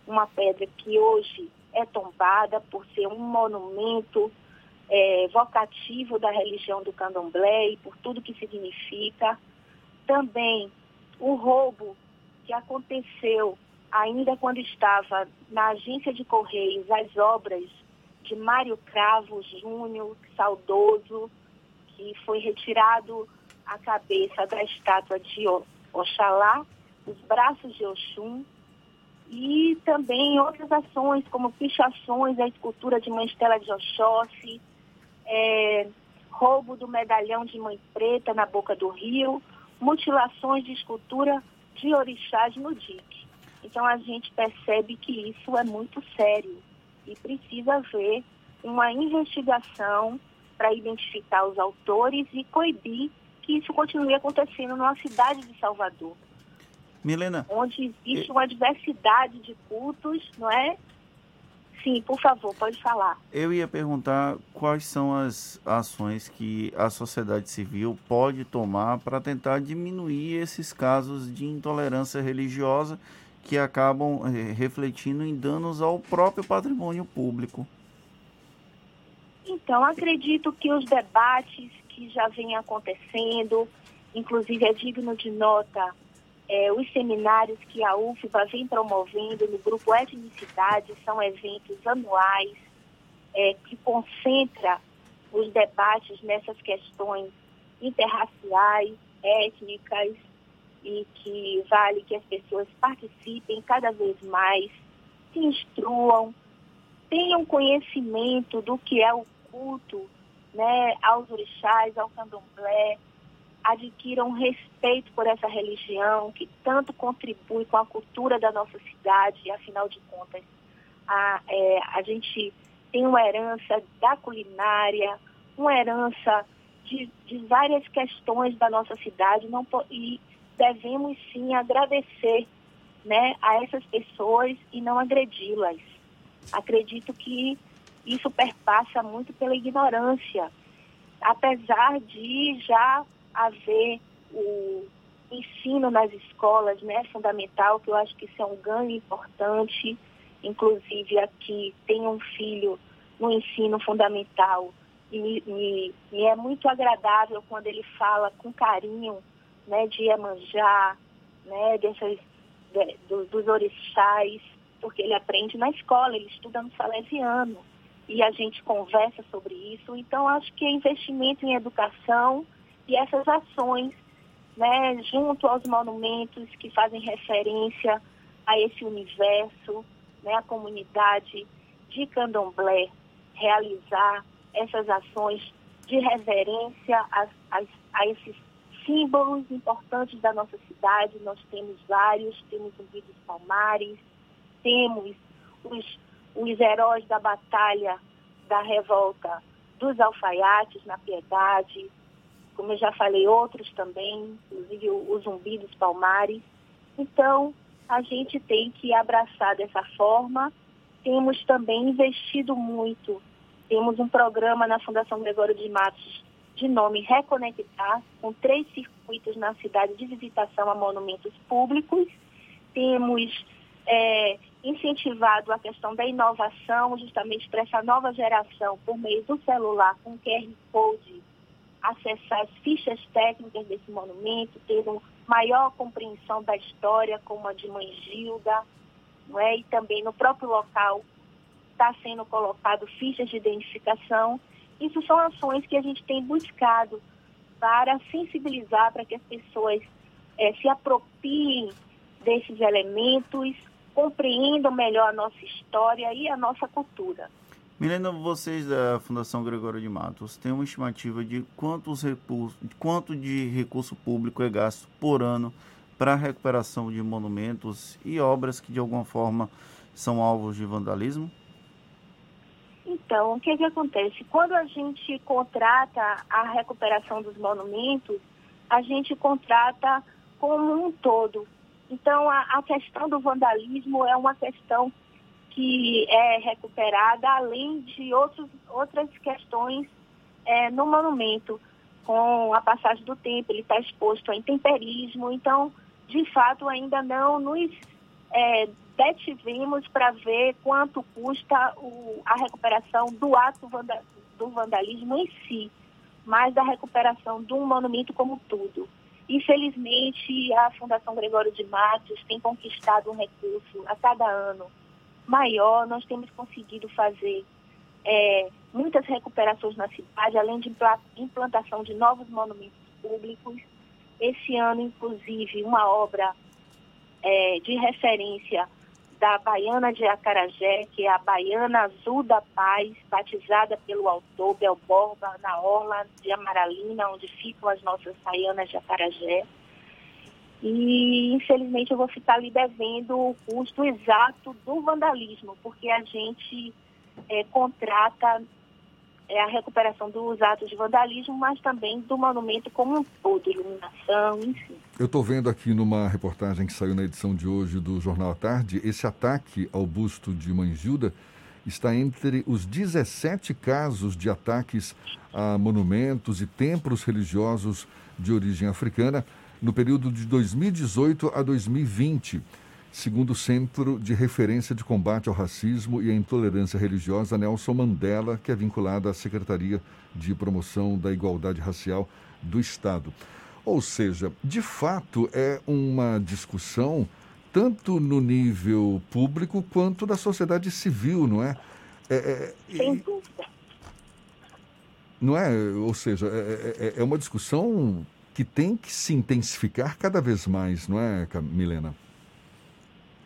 uma pedra que hoje é tombada por ser um monumento é, vocativo da religião do candomblé e por tudo que significa. Também o roubo que aconteceu ainda quando estava na agência de Correios, as obras de Mário Cravo Júnior, saudoso, que foi retirado a cabeça da estátua de Oxalá, os braços de Oxum, e também outras ações, como pichações, a escultura de Mãe Estela de Oxóssi, é, roubo do medalhão de Mãe Preta na boca do rio, mutilações de escultura de orixás no dique. Então a gente percebe que isso é muito sério e precisa haver uma investigação para identificar os autores e coibir que isso continue acontecendo na cidade de Salvador. Milena. Onde existe uma diversidade de cultos, não é? Sim, por favor, pode falar. Eu ia perguntar quais são as ações que a sociedade civil pode tomar para tentar diminuir esses casos de intolerância religiosa que acabam eh, refletindo em danos ao próprio patrimônio público. Então, acredito que os debates que já vêm acontecendo, inclusive é digno de nota é, os seminários que a UFBA vem promovendo no grupo Etnicidade são eventos anuais é, que concentra os debates nessas questões interraciais, étnicas, e que vale que as pessoas participem cada vez mais, se instruam, tenham conhecimento do que é o culto né, aos orixás, ao candomblé, adquiram respeito por essa religião que tanto contribui com a cultura da nossa cidade, e afinal de contas, a, é, a gente tem uma herança da culinária, uma herança de, de várias questões da nossa cidade não, e devemos sim agradecer né, a essas pessoas e não agredi-las. Acredito que isso perpassa muito pela ignorância, apesar de já haver o ensino nas escolas, né, fundamental, que eu acho que isso é um ganho importante. Inclusive aqui tem um filho no ensino fundamental e me, me, me é muito agradável quando ele fala com carinho né, de Iemanjá, né, dessas, de, do, dos orixás, porque ele aprende na escola, ele estuda no salesiano e a gente conversa sobre isso. Então, acho que é investimento em educação e essas ações, né, junto aos monumentos que fazem referência a esse universo, né, a comunidade de candomblé, realizar essas ações de reverência a, a, a esses símbolos importantes da nossa cidade, nós temos vários, temos o dos Palmares, temos os, os heróis da batalha da revolta dos alfaiates na Piedade, como eu já falei, outros também, inclusive o, Zumbi dos Palmares. Então, a gente tem que abraçar dessa forma. Temos também investido muito. Temos um programa na Fundação Gregório de Matos de nome Reconectar, com três circuitos na cidade de visitação a monumentos públicos. Temos é, incentivado a questão da inovação, justamente para essa nova geração, por meio do celular, com QR Code, acessar as fichas técnicas desse monumento, ter uma maior compreensão da história, como a de Mãe Gilda, não é? e também no próprio local está sendo colocado fichas de identificação isso são ações que a gente tem buscado para sensibilizar para que as pessoas é, se apropriem desses elementos, compreendam melhor a nossa história e a nossa cultura. Milena, vocês da Fundação Gregório de Matos têm uma estimativa de quantos recursos, quanto de recurso público é gasto por ano para a recuperação de monumentos e obras que de alguma forma são alvos de vandalismo? Então, o que, que acontece? Quando a gente contrata a recuperação dos monumentos, a gente contrata como um todo. Então, a, a questão do vandalismo é uma questão que é recuperada, além de outros, outras questões é, no monumento. Com a passagem do tempo, ele está exposto a intemperismo, então, de fato, ainda não nos é, detivemos para ver quanto custa o, a recuperação do ato vanda, do vandalismo em si, mas da recuperação de um monumento como tudo. Infelizmente, a Fundação Gregório de Matos tem conquistado um recurso a cada ano maior. Nós temos conseguido fazer é, muitas recuperações na cidade, além de implantação de novos monumentos públicos. Esse ano, inclusive, uma obra é, de referência da Baiana de Acarajé, que é a Baiana Azul da Paz, batizada pelo autor Bel Borba, na orla de Amaralina, onde ficam as nossas Baianas de Acarajé. E, infelizmente, eu vou ficar lhe devendo o custo exato do vandalismo, porque a gente é, contrata é, a recuperação dos atos de vandalismo, mas também do monumento como um todo, iluminação, enfim. Eu estou vendo aqui numa reportagem que saiu na edição de hoje do Jornal à Tarde, esse ataque ao busto de Manjilda está entre os 17 casos de ataques a monumentos e templos religiosos de origem africana no período de 2018 a 2020 segundo o Centro de Referência de Combate ao Racismo e à Intolerância Religiosa Nelson Mandela, que é vinculado à Secretaria de Promoção da Igualdade Racial do Estado. Ou seja, de fato é uma discussão tanto no nível público quanto da sociedade civil, não é? é, é Sem dúvida. Não é? Ou seja, é, é, é uma discussão que tem que se intensificar cada vez mais, não é, Milena?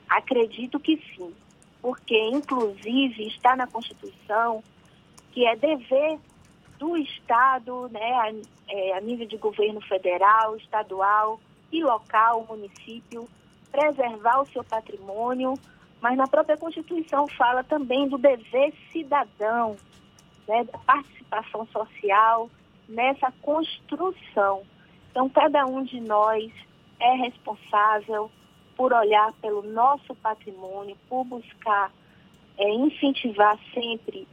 Acredito que sim, porque inclusive está na Constituição que é dever do Estado, né, a, é, a nível de governo federal, estadual e local, município, preservar o seu patrimônio, mas na própria Constituição fala também do dever cidadão, né, da participação social nessa construção. Então, cada um de nós é responsável por olhar pelo nosso patrimônio, por buscar é, incentivar sempre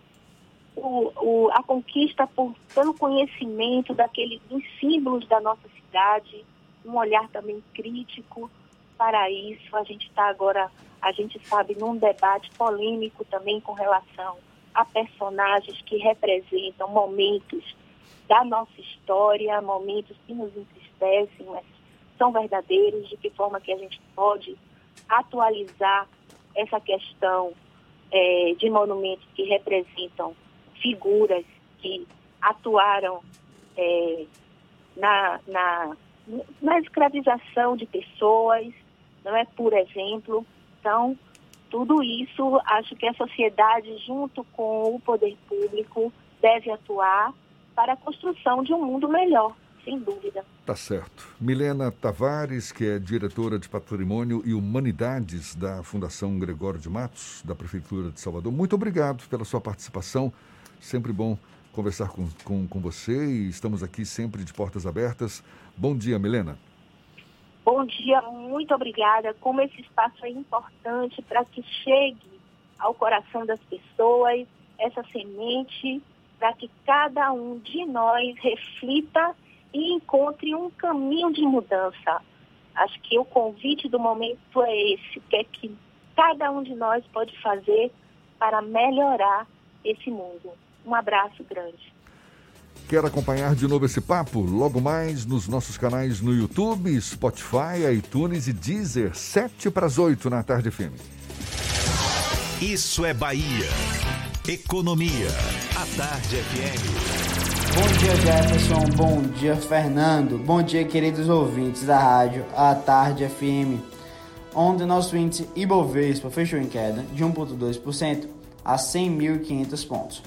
o, o, a conquista por, pelo conhecimento daquele, dos símbolos da nossa cidade, um olhar também crítico para isso. A gente está agora, a gente sabe, num debate polêmico também com relação a personagens que representam momentos da nossa história, momentos que nos entristecem, mas são verdadeiros, de que forma que a gente pode atualizar essa questão é, de monumentos que representam figuras que atuaram é, na, na, na escravização de pessoas, não é? Por exemplo. Então, tudo isso, acho que a sociedade, junto com o poder público, deve atuar para a construção de um mundo melhor, sem dúvida. Tá certo. Milena Tavares, que é diretora de Patrimônio e Humanidades da Fundação Gregório de Matos, da Prefeitura de Salvador, muito obrigado pela sua participação. Sempre bom conversar com, com, com você e estamos aqui sempre de portas abertas. Bom dia, Milena. Bom dia, muito obrigada. Como esse espaço é importante para que chegue ao coração das pessoas essa semente, para que cada um de nós reflita e encontre um caminho de mudança. Acho que o convite do momento é esse, que é que cada um de nós pode fazer para melhorar esse mundo. Um abraço grande. Quer acompanhar de novo esse papo? Logo mais nos nossos canais no YouTube, Spotify, iTunes e Deezer, 7 para as 8 na tarde firme. Isso é Bahia. Economia. A Tarde FM. Bom dia, Jefferson. Bom dia, Fernando. Bom dia, queridos ouvintes da rádio A Tarde FM. Onde nosso índice Ibovespa fechou em queda de 1,2% a 100.500 pontos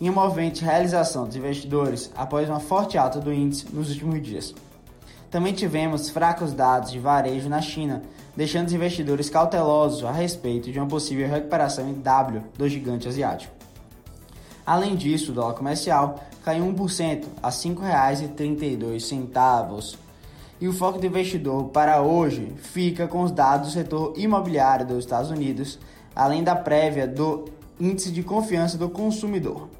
em uma movente realização dos investidores após uma forte alta do índice nos últimos dias. Também tivemos fracos dados de varejo na China, deixando os investidores cautelosos a respeito de uma possível recuperação em W do gigante asiático. Além disso, o dólar comercial caiu 1% a R$ 5,32. E o foco do investidor para hoje fica com os dados do setor imobiliário dos Estados Unidos, além da prévia do Índice de Confiança do Consumidor.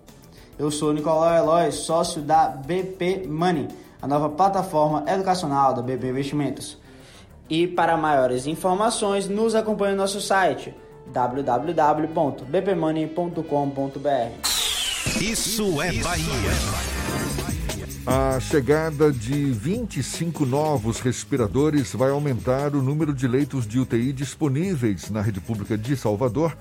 Eu sou Nicolau Eloy, sócio da BP Money, a nova plataforma educacional da BP Investimentos. E para maiores informações, nos acompanhe no nosso site www.bpmoney.com.br. Isso é Bahia. A chegada de 25 novos respiradores vai aumentar o número de leitos de UTI disponíveis na rede pública de Salvador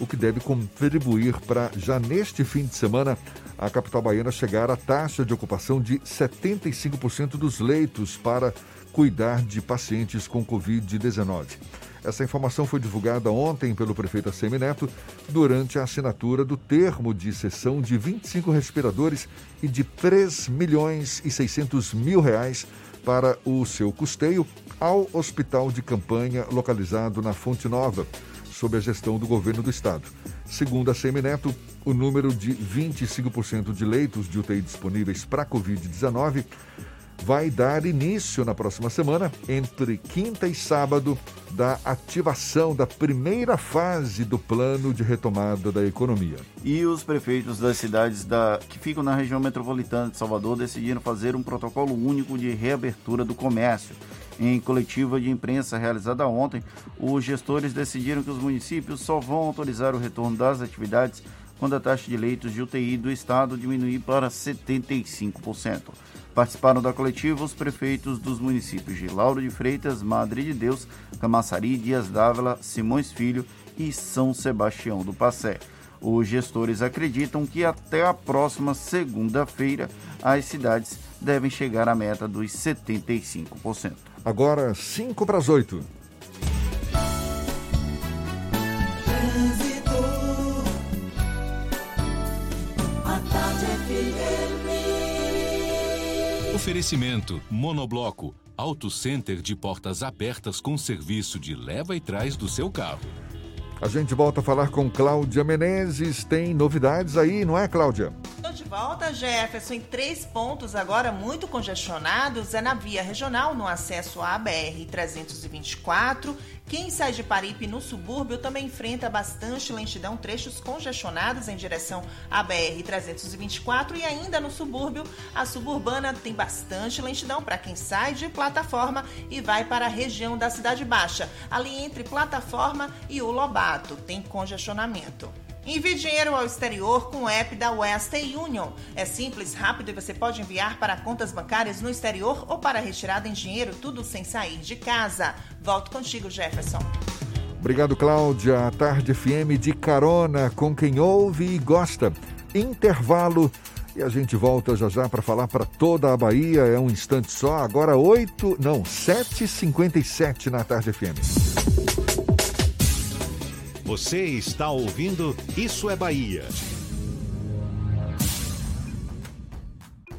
o que deve contribuir para, já neste fim de semana, a capital baiana chegar à taxa de ocupação de 75% dos leitos para cuidar de pacientes com Covid-19. Essa informação foi divulgada ontem pelo prefeito Assemineto durante a assinatura do termo de cessão de 25 respiradores e de 3 milhões e 600 mil reais para o seu custeio ao hospital de campanha localizado na Fonte Nova sob a gestão do governo do estado. Segundo a Semineto, o número de 25% de leitos de UTI disponíveis para Covid-19 vai dar início na próxima semana, entre quinta e sábado, da ativação da primeira fase do plano de retomada da economia. E os prefeitos das cidades da, que ficam na região metropolitana de Salvador decidiram fazer um protocolo único de reabertura do comércio. Em coletiva de imprensa realizada ontem, os gestores decidiram que os municípios só vão autorizar o retorno das atividades quando a taxa de leitos de UTI do estado diminuir para 75%. Participaram da coletiva os prefeitos dos municípios de Lauro de Freitas, Madre de Deus, Camaçari, Dias Dávila, Simões Filho e São Sebastião do Passé. Os gestores acreditam que até a próxima segunda-feira as cidades devem chegar à meta dos 75%. Agora, 5 para as 8. Oferecimento Monobloco, Auto Center de portas abertas com serviço de leva e trás do seu carro. A gente volta a falar com Cláudia Menezes. Tem novidades aí, não é, Cláudia? Estou de volta, Jefferson, em três pontos agora muito congestionados. É na via regional, no acesso à BR-324. Quem sai de Paripe no subúrbio também enfrenta bastante lentidão, trechos congestionados em direção à BR-324 e ainda no subúrbio, a suburbana tem bastante lentidão para quem sai de plataforma e vai para a região da Cidade Baixa. Ali entre plataforma e o Lobato tem congestionamento. Envie dinheiro ao exterior com o app da Western Union. É simples, rápido e você pode enviar para contas bancárias no exterior ou para retirada em dinheiro, tudo sem sair de casa. Volto contigo, Jefferson. Obrigado, Cláudia. A Tarde FM de carona com quem ouve e gosta. Intervalo e a gente volta já já para falar para toda a Bahia. É um instante só. Agora 8, não, 7h57 na Tarde FM. Você está ouvindo Isso é Bahia.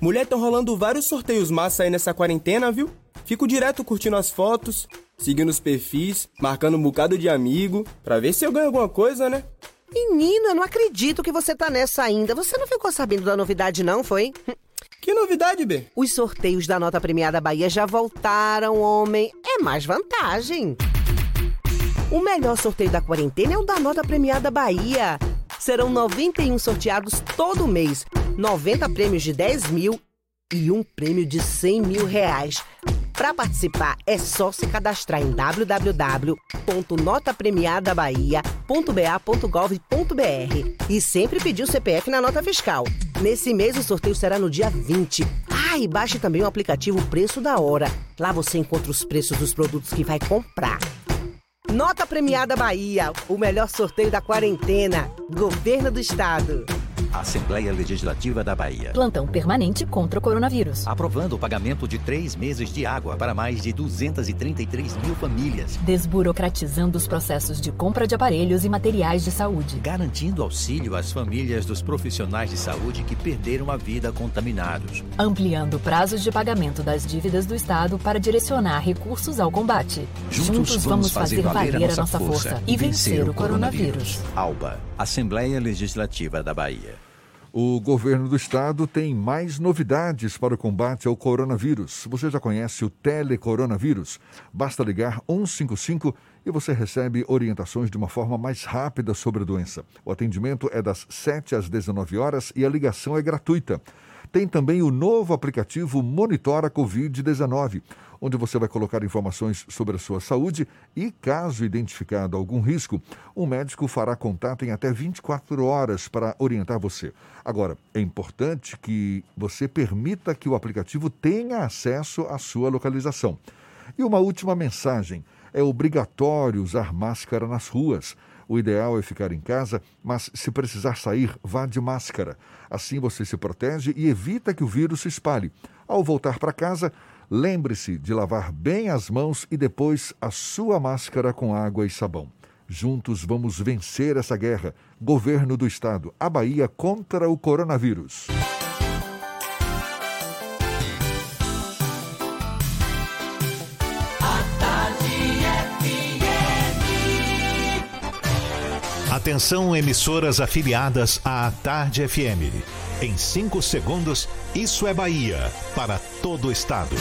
Mulher, estão rolando vários sorteios massa aí nessa quarentena, viu? Fico direto curtindo as fotos, seguindo os perfis, marcando um bocado de amigo, pra ver se eu ganho alguma coisa, né? Menino, eu não acredito que você tá nessa ainda. Você não ficou sabendo da novidade, não, foi? Que novidade, B? Os sorteios da nota premiada Bahia já voltaram, homem. É mais vantagem. O melhor sorteio da quarentena é o da nota premiada Bahia. Serão 91 sorteados todo mês, 90 prêmios de 10 mil e um prêmio de 100 mil reais. Para participar é só se cadastrar em www.notapremiadabahia.ba.gov.br e sempre pedir o CPF na nota fiscal. Nesse mês o sorteio será no dia 20. Ah, e baixe também o aplicativo Preço da Hora. Lá você encontra os preços dos produtos que vai comprar. Nota Premiada Bahia, o melhor sorteio da quarentena. Governo do Estado. Assembleia Legislativa da Bahia. Plantão permanente contra o coronavírus. Aprovando o pagamento de três meses de água para mais de 233 mil famílias. Desburocratizando os processos de compra de aparelhos e materiais de saúde. Garantindo auxílio às famílias dos profissionais de saúde que perderam a vida contaminados. Ampliando prazos de pagamento das dívidas do Estado para direcionar recursos ao combate. Juntos, vamos fazer valer a nossa força e vencer o coronavírus. ALBA, Assembleia Legislativa da Bahia. O governo do estado tem mais novidades para o combate ao coronavírus. Você já conhece o telecoronavírus? Basta ligar 155 e você recebe orientações de uma forma mais rápida sobre a doença. O atendimento é das 7 às 19 horas e a ligação é gratuita. Tem também o novo aplicativo Monitora Covid-19, onde você vai colocar informações sobre a sua saúde e, caso identificado algum risco, um médico fará contato em até 24 horas para orientar você. Agora, é importante que você permita que o aplicativo tenha acesso à sua localização. E uma última mensagem: é obrigatório usar máscara nas ruas. O ideal é ficar em casa, mas se precisar sair, vá de máscara. Assim você se protege e evita que o vírus se espalhe. Ao voltar para casa, lembre-se de lavar bem as mãos e depois a sua máscara com água e sabão. Juntos vamos vencer essa guerra. Governo do Estado, a Bahia contra o coronavírus. Atenção, emissoras afiliadas à Tarde FM. Em 5 segundos, isso é Bahia para todo o estado.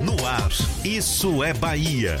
No ar, isso é Bahia.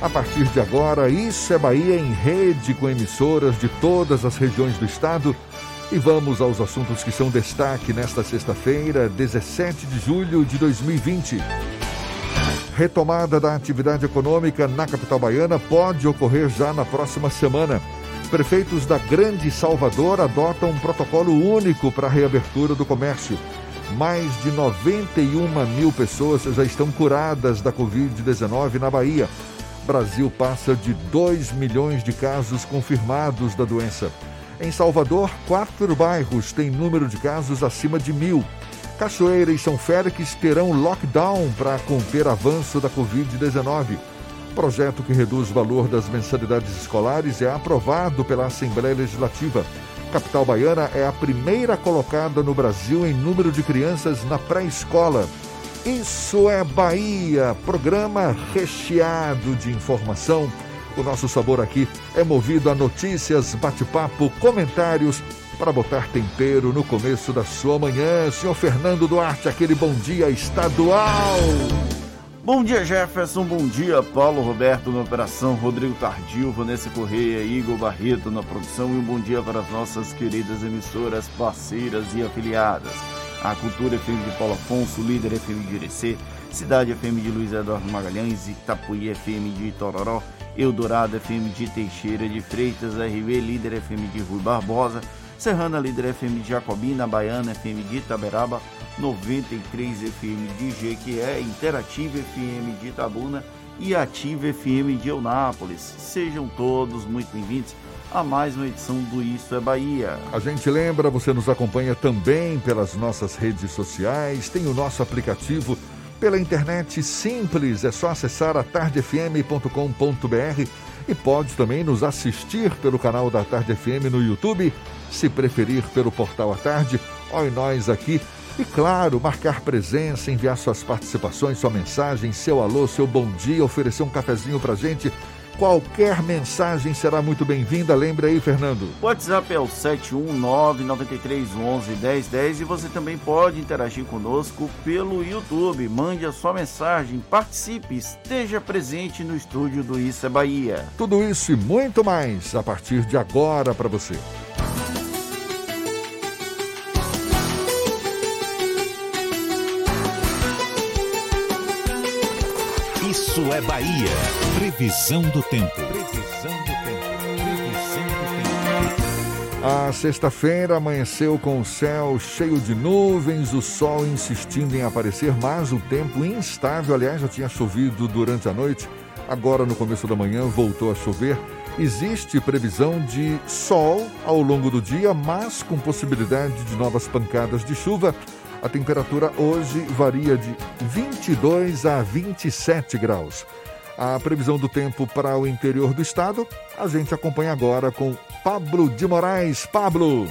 A partir de agora, Isso é Bahia em rede com emissoras de todas as regiões do estado. E vamos aos assuntos que são destaque nesta sexta-feira, 17 de julho de 2020. Retomada da atividade econômica na capital baiana pode ocorrer já na próxima semana. Prefeitos da Grande Salvador adotam um protocolo único para a reabertura do comércio. Mais de 91 mil pessoas já estão curadas da Covid-19 na Bahia. Brasil passa de 2 milhões de casos confirmados da doença. Em Salvador, quatro bairros têm número de casos acima de mil. Cachoeira e São Félix terão lockdown para conter avanço da Covid-19. Projeto que reduz o valor das mensalidades escolares é aprovado pela Assembleia Legislativa. Capital Baiana é a primeira colocada no Brasil em número de crianças na pré-escola. Isso é Bahia, programa recheado de informação. O nosso sabor aqui é movido a notícias, bate-papo, comentários para botar tempero no começo da sua manhã. Senhor Fernando Duarte, aquele bom dia estadual. Bom dia, Jefferson. Bom dia, Paulo Roberto na operação, Rodrigo Tardil, Vanessa Correia, Igor Barreto na produção e um bom dia para as nossas queridas emissoras, parceiras e afiliadas. A Cultura FM de Paulo Afonso, Líder FM de Irecê, Cidade FM de Luiz Eduardo Magalhães, Itapuí FM de Itororó, Eldorado FM de Teixeira de Freitas, RV Líder FM de Rui Barbosa, Serrana Líder FM de Jacobina, Baiana FM de Itaberaba, 93 FM de Jequié, Interativa FM de Itabuna e Ativa FM de Eunápolis. Sejam todos muito bem-vindos a mais uma edição do Isso é Bahia. A gente lembra, você nos acompanha também pelas nossas redes sociais, tem o nosso aplicativo pela internet simples, é só acessar a tardefm.com.br e pode também nos assistir pelo canal da Tarde FM no YouTube, se preferir pelo portal à tarde. Olha nós aqui e claro, marcar presença, enviar suas participações, sua mensagem, seu alô, seu bom dia, oferecer um cafezinho pra gente. Qualquer mensagem será muito bem-vinda. Lembre aí, Fernando. O WhatsApp é o 71993111010 e você também pode interagir conosco pelo YouTube. Mande a sua mensagem, participe, esteja presente no estúdio do Isso é Bahia. Tudo isso e muito mais a partir de agora para você. Isso é Bahia. Previsão do tempo. Previsão do tempo. Previsão do tempo. A sexta-feira amanheceu com o céu cheio de nuvens, o sol insistindo em aparecer, mas o tempo instável. Aliás, já tinha chovido durante a noite, agora no começo da manhã voltou a chover. Existe previsão de sol ao longo do dia, mas com possibilidade de novas pancadas de chuva. A temperatura hoje varia de 22 a 27 graus. A previsão do tempo para o interior do estado, a gente acompanha agora com Pablo de Moraes. Pablo.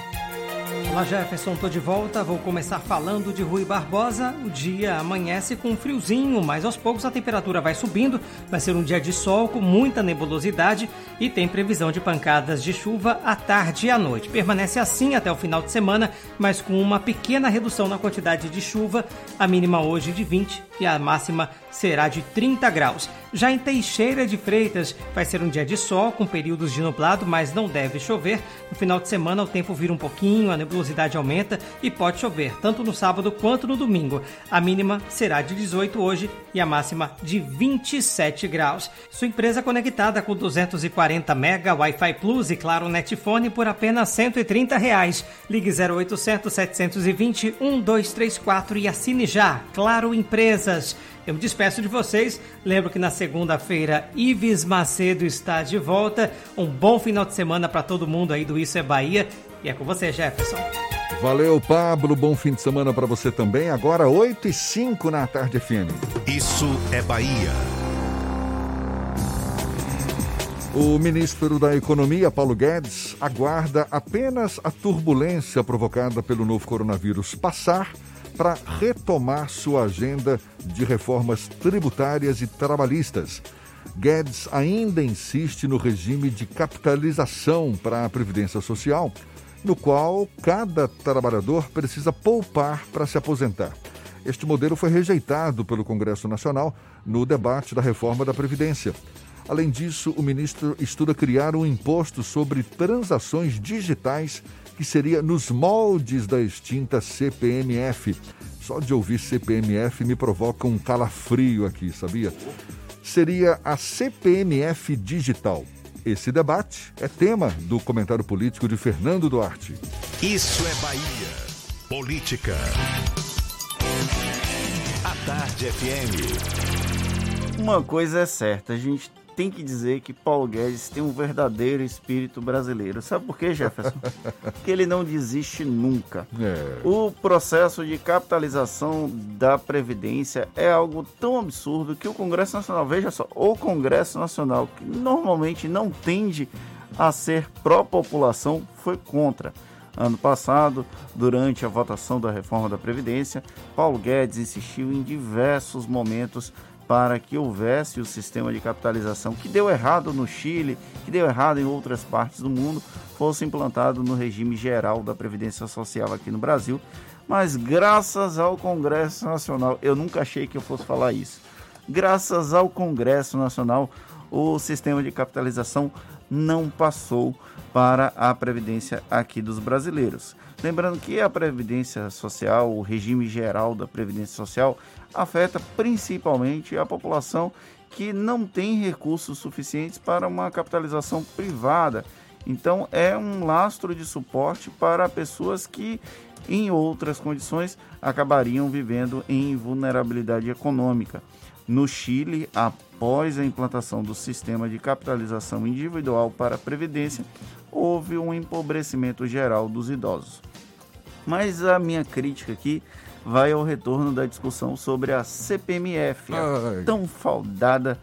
Olá Jefferson, tô de volta. Vou começar falando de Rui Barbosa. O dia amanhece com um friozinho, mas aos poucos a temperatura vai subindo. Vai ser um dia de sol com muita nebulosidade e tem previsão de pancadas de chuva à tarde e à noite. Permanece assim até o final de semana, mas com uma pequena redução na quantidade de chuva. A mínima hoje de 20 e a máxima será de 30 graus. Já em Teixeira de Freitas, vai ser um dia de sol com períodos de nublado, mas não deve chover. No final de semana, o tempo vira um pouquinho, a nebulosidade aumenta e pode chover, tanto no sábado quanto no domingo. A mínima será de 18 hoje e a máxima de 27 graus. Sua empresa conectada com 240 mega Wi-Fi Plus e claro Netfone por apenas 130 reais. Ligue 0800 720 1234 e assine já. Claro Empresas. Eu me despeço de vocês. Lembro que na segunda-feira Ives Macedo está de volta. Um bom final de semana para todo mundo aí do Isso é Bahia. E é com você, Jefferson. Valeu, Pablo. Bom fim de semana para você também. Agora 8 e 5 na tarde FM. Isso é Bahia. O ministro da Economia, Paulo Guedes, aguarda apenas a turbulência provocada pelo novo coronavírus passar para retomar sua agenda de reformas tributárias e trabalhistas. Guedes ainda insiste no regime de capitalização para a Previdência Social, no qual cada trabalhador precisa poupar para se aposentar. Este modelo foi rejeitado pelo Congresso Nacional no debate da reforma da Previdência. Além disso, o ministro estuda criar um imposto sobre transações digitais que seria nos moldes da extinta CPMF. Só de ouvir CPMF me provoca um calafrio aqui, sabia? Seria a CPMF digital. Esse debate é tema do comentário político de Fernando Duarte. Isso é Bahia. Política. A Tarde FM. Uma coisa é certa, a gente tem que dizer que Paulo Guedes tem um verdadeiro espírito brasileiro. Sabe por quê, Jefferson? Porque ele não desiste nunca. É. O processo de capitalização da Previdência é algo tão absurdo que o Congresso Nacional, veja só, o Congresso Nacional, que normalmente não tende a ser pró-população, foi contra. Ano passado, durante a votação da reforma da Previdência, Paulo Guedes insistiu em diversos momentos para que houvesse o sistema de capitalização que deu errado no Chile, que deu errado em outras partes do mundo, fosse implantado no regime geral da Previdência Social aqui no Brasil. Mas graças ao Congresso Nacional, eu nunca achei que eu fosse falar isso. Graças ao Congresso Nacional, o sistema de capitalização não passou para a previdência aqui dos brasileiros. Lembrando que a previdência social, o regime geral da previdência social, afeta principalmente a população que não tem recursos suficientes para uma capitalização privada. Então, é um lastro de suporte para pessoas que, em outras condições, acabariam vivendo em vulnerabilidade econômica. No Chile, após a implantação do sistema de capitalização individual para a Previdência, houve um empobrecimento geral dos idosos. Mas a minha crítica aqui vai ao retorno da discussão sobre a CPMF, a tão faudada,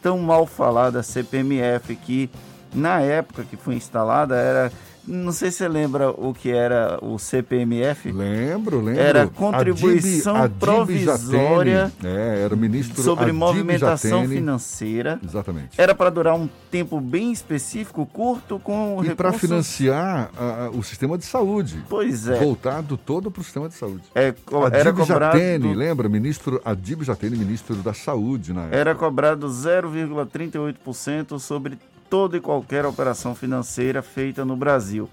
tão mal falada CPMF, que na época que foi instalada era não sei se você lembra o que era o CPMF. Lembro, lembro. Era contribuição Adib, Adib provisória é, era ministro sobre Adib movimentação Jatene. financeira. Exatamente. Era para durar um tempo bem específico, curto, com E para recursos... financiar ah, o sistema de saúde. Pois é. Voltado todo para o sistema de saúde. É, co- era cobrado- Jatene, lembra? Ministro Adib Jatene, ministro da Saúde na época. Era cobrado 0,38% sobre toda e qualquer operação financeira feita no Brasil.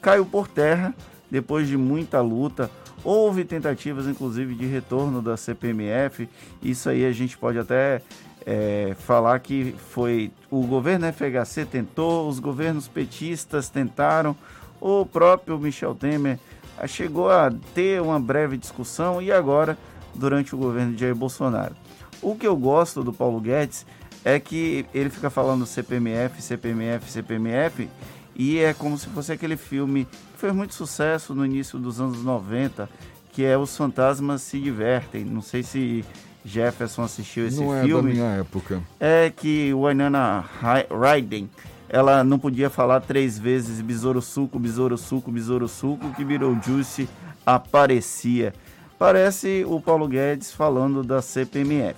Caiu por terra depois de muita luta. Houve tentativas, inclusive, de retorno da CPMF. Isso aí a gente pode até é, falar que foi o governo FHC tentou, os governos petistas tentaram, o próprio Michel Temer ah, chegou a ter uma breve discussão e agora, durante o governo de Jair Bolsonaro. O que eu gosto do Paulo Guedes é que ele fica falando CPMF, CPMF, CPMF, e é como se fosse aquele filme que fez muito sucesso no início dos anos 90, que é Os Fantasmas Se Divertem. Não sei se Jefferson assistiu esse Não é filme. da minha época. É que o Ainana Raiden, ela não podia falar três vezes besouro suco, besouro suco, besouro suco, que virou Juice aparecia. Parece o Paulo Guedes falando da CPMF.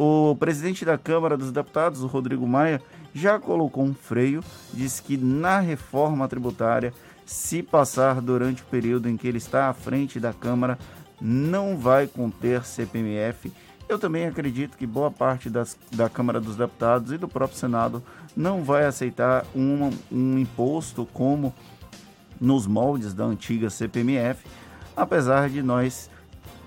O presidente da Câmara dos Deputados, o Rodrigo Maia, já colocou um freio, diz que na reforma tributária, se passar durante o período em que ele está à frente da Câmara, não vai conter CPMF. Eu também acredito que boa parte das, da Câmara dos Deputados e do próprio Senado não vai aceitar um, um imposto como nos moldes da antiga CPMF, apesar de nós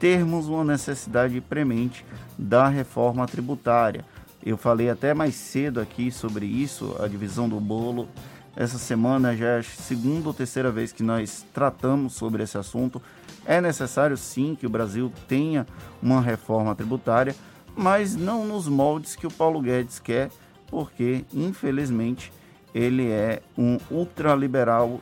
termos uma necessidade premente da reforma tributária. Eu falei até mais cedo aqui sobre isso, a divisão do bolo. Essa semana já é a segunda ou terceira vez que nós tratamos sobre esse assunto. É necessário sim que o Brasil tenha uma reforma tributária, mas não nos moldes que o Paulo Guedes quer, porque infelizmente ele é um ultraliberal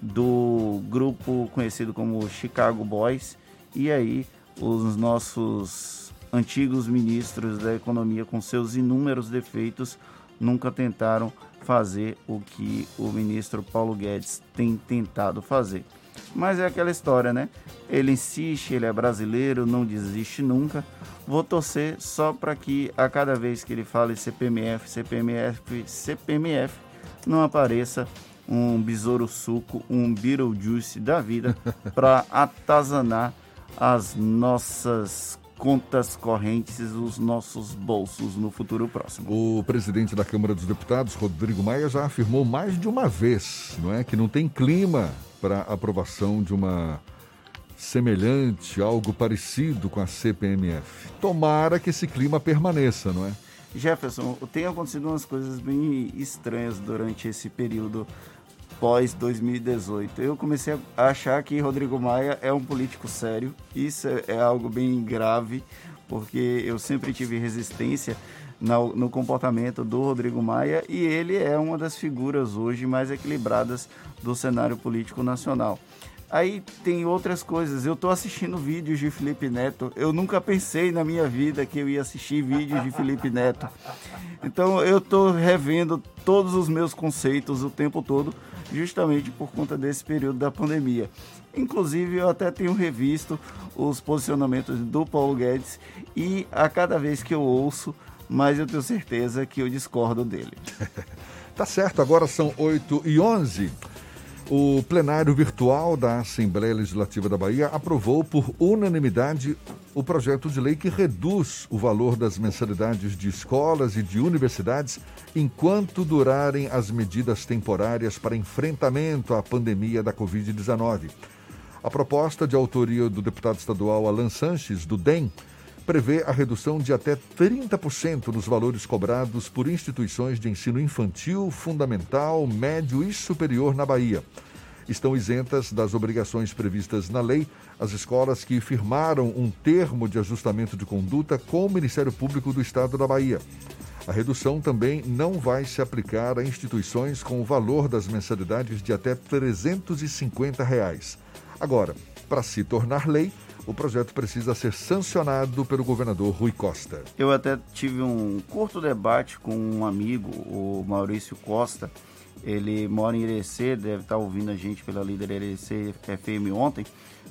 do grupo conhecido como Chicago Boys, e aí os nossos antigos ministros da economia, com seus inúmeros defeitos, nunca tentaram fazer o que o ministro Paulo Guedes tem tentado fazer. Mas é aquela história, né? Ele insiste, ele é brasileiro, não desiste nunca. Vou torcer só para que a cada vez que ele fale CPMF, CPMF, CPMF, não apareça um besouro suco, um Beetlejuice da vida para atazanar as nossas contas correntes, os nossos bolsos no futuro próximo. O presidente da Câmara dos Deputados, Rodrigo Maia, já afirmou mais de uma vez, não é, que não tem clima para aprovação de uma semelhante, algo parecido com a CPMF. Tomara que esse clima permaneça, não é? Jefferson, tem acontecido umas coisas bem estranhas durante esse período pós 2018. Eu comecei a achar que Rodrigo Maia é um político sério. Isso é, algo bem grave, porque eu sempre tive resistência no, no, comportamento do Rodrigo Maia e ele é uma das figuras hoje mais equilibradas do cenário político nacional. Aí tem outras coisas. Eu estou assistindo vídeos de Felipe Neto. Eu nunca pensei na minha vida que eu ia assistir vídeos de Felipe Neto. Então eu estou revendo todos os meus conceitos o tempo todo, justamente por conta desse período da pandemia. Inclusive, eu até tenho revisto os posicionamentos do Paulo Guedes e a cada vez que eu ouço, mais eu tenho certeza que eu discordo dele. tá certo, agora são 8 e 11 o plenário virtual da Assembleia Legislativa da Bahia aprovou por unanimidade o projeto de lei que reduz o valor das mensalidades de escolas e de universidades enquanto durarem as medidas temporárias para enfrentamento à pandemia da Covid-19. A proposta de autoria do deputado estadual Alan Sanches, do DEM, prevê a redução de até 30% nos valores cobrados por instituições de ensino infantil, fundamental, médio e superior na Bahia. Estão isentas das obrigações previstas na lei as escolas que firmaram um termo de ajustamento de conduta com o Ministério Público do Estado da Bahia. A redução também não vai se aplicar a instituições com o valor das mensalidades de até 350 reais. Agora, para se tornar lei, o projeto precisa ser sancionado pelo governador Rui Costa. Eu até tive um curto debate com um amigo, o Maurício Costa. Ele mora em Irecê, deve estar ouvindo a gente pela líder Irecê FM ontem,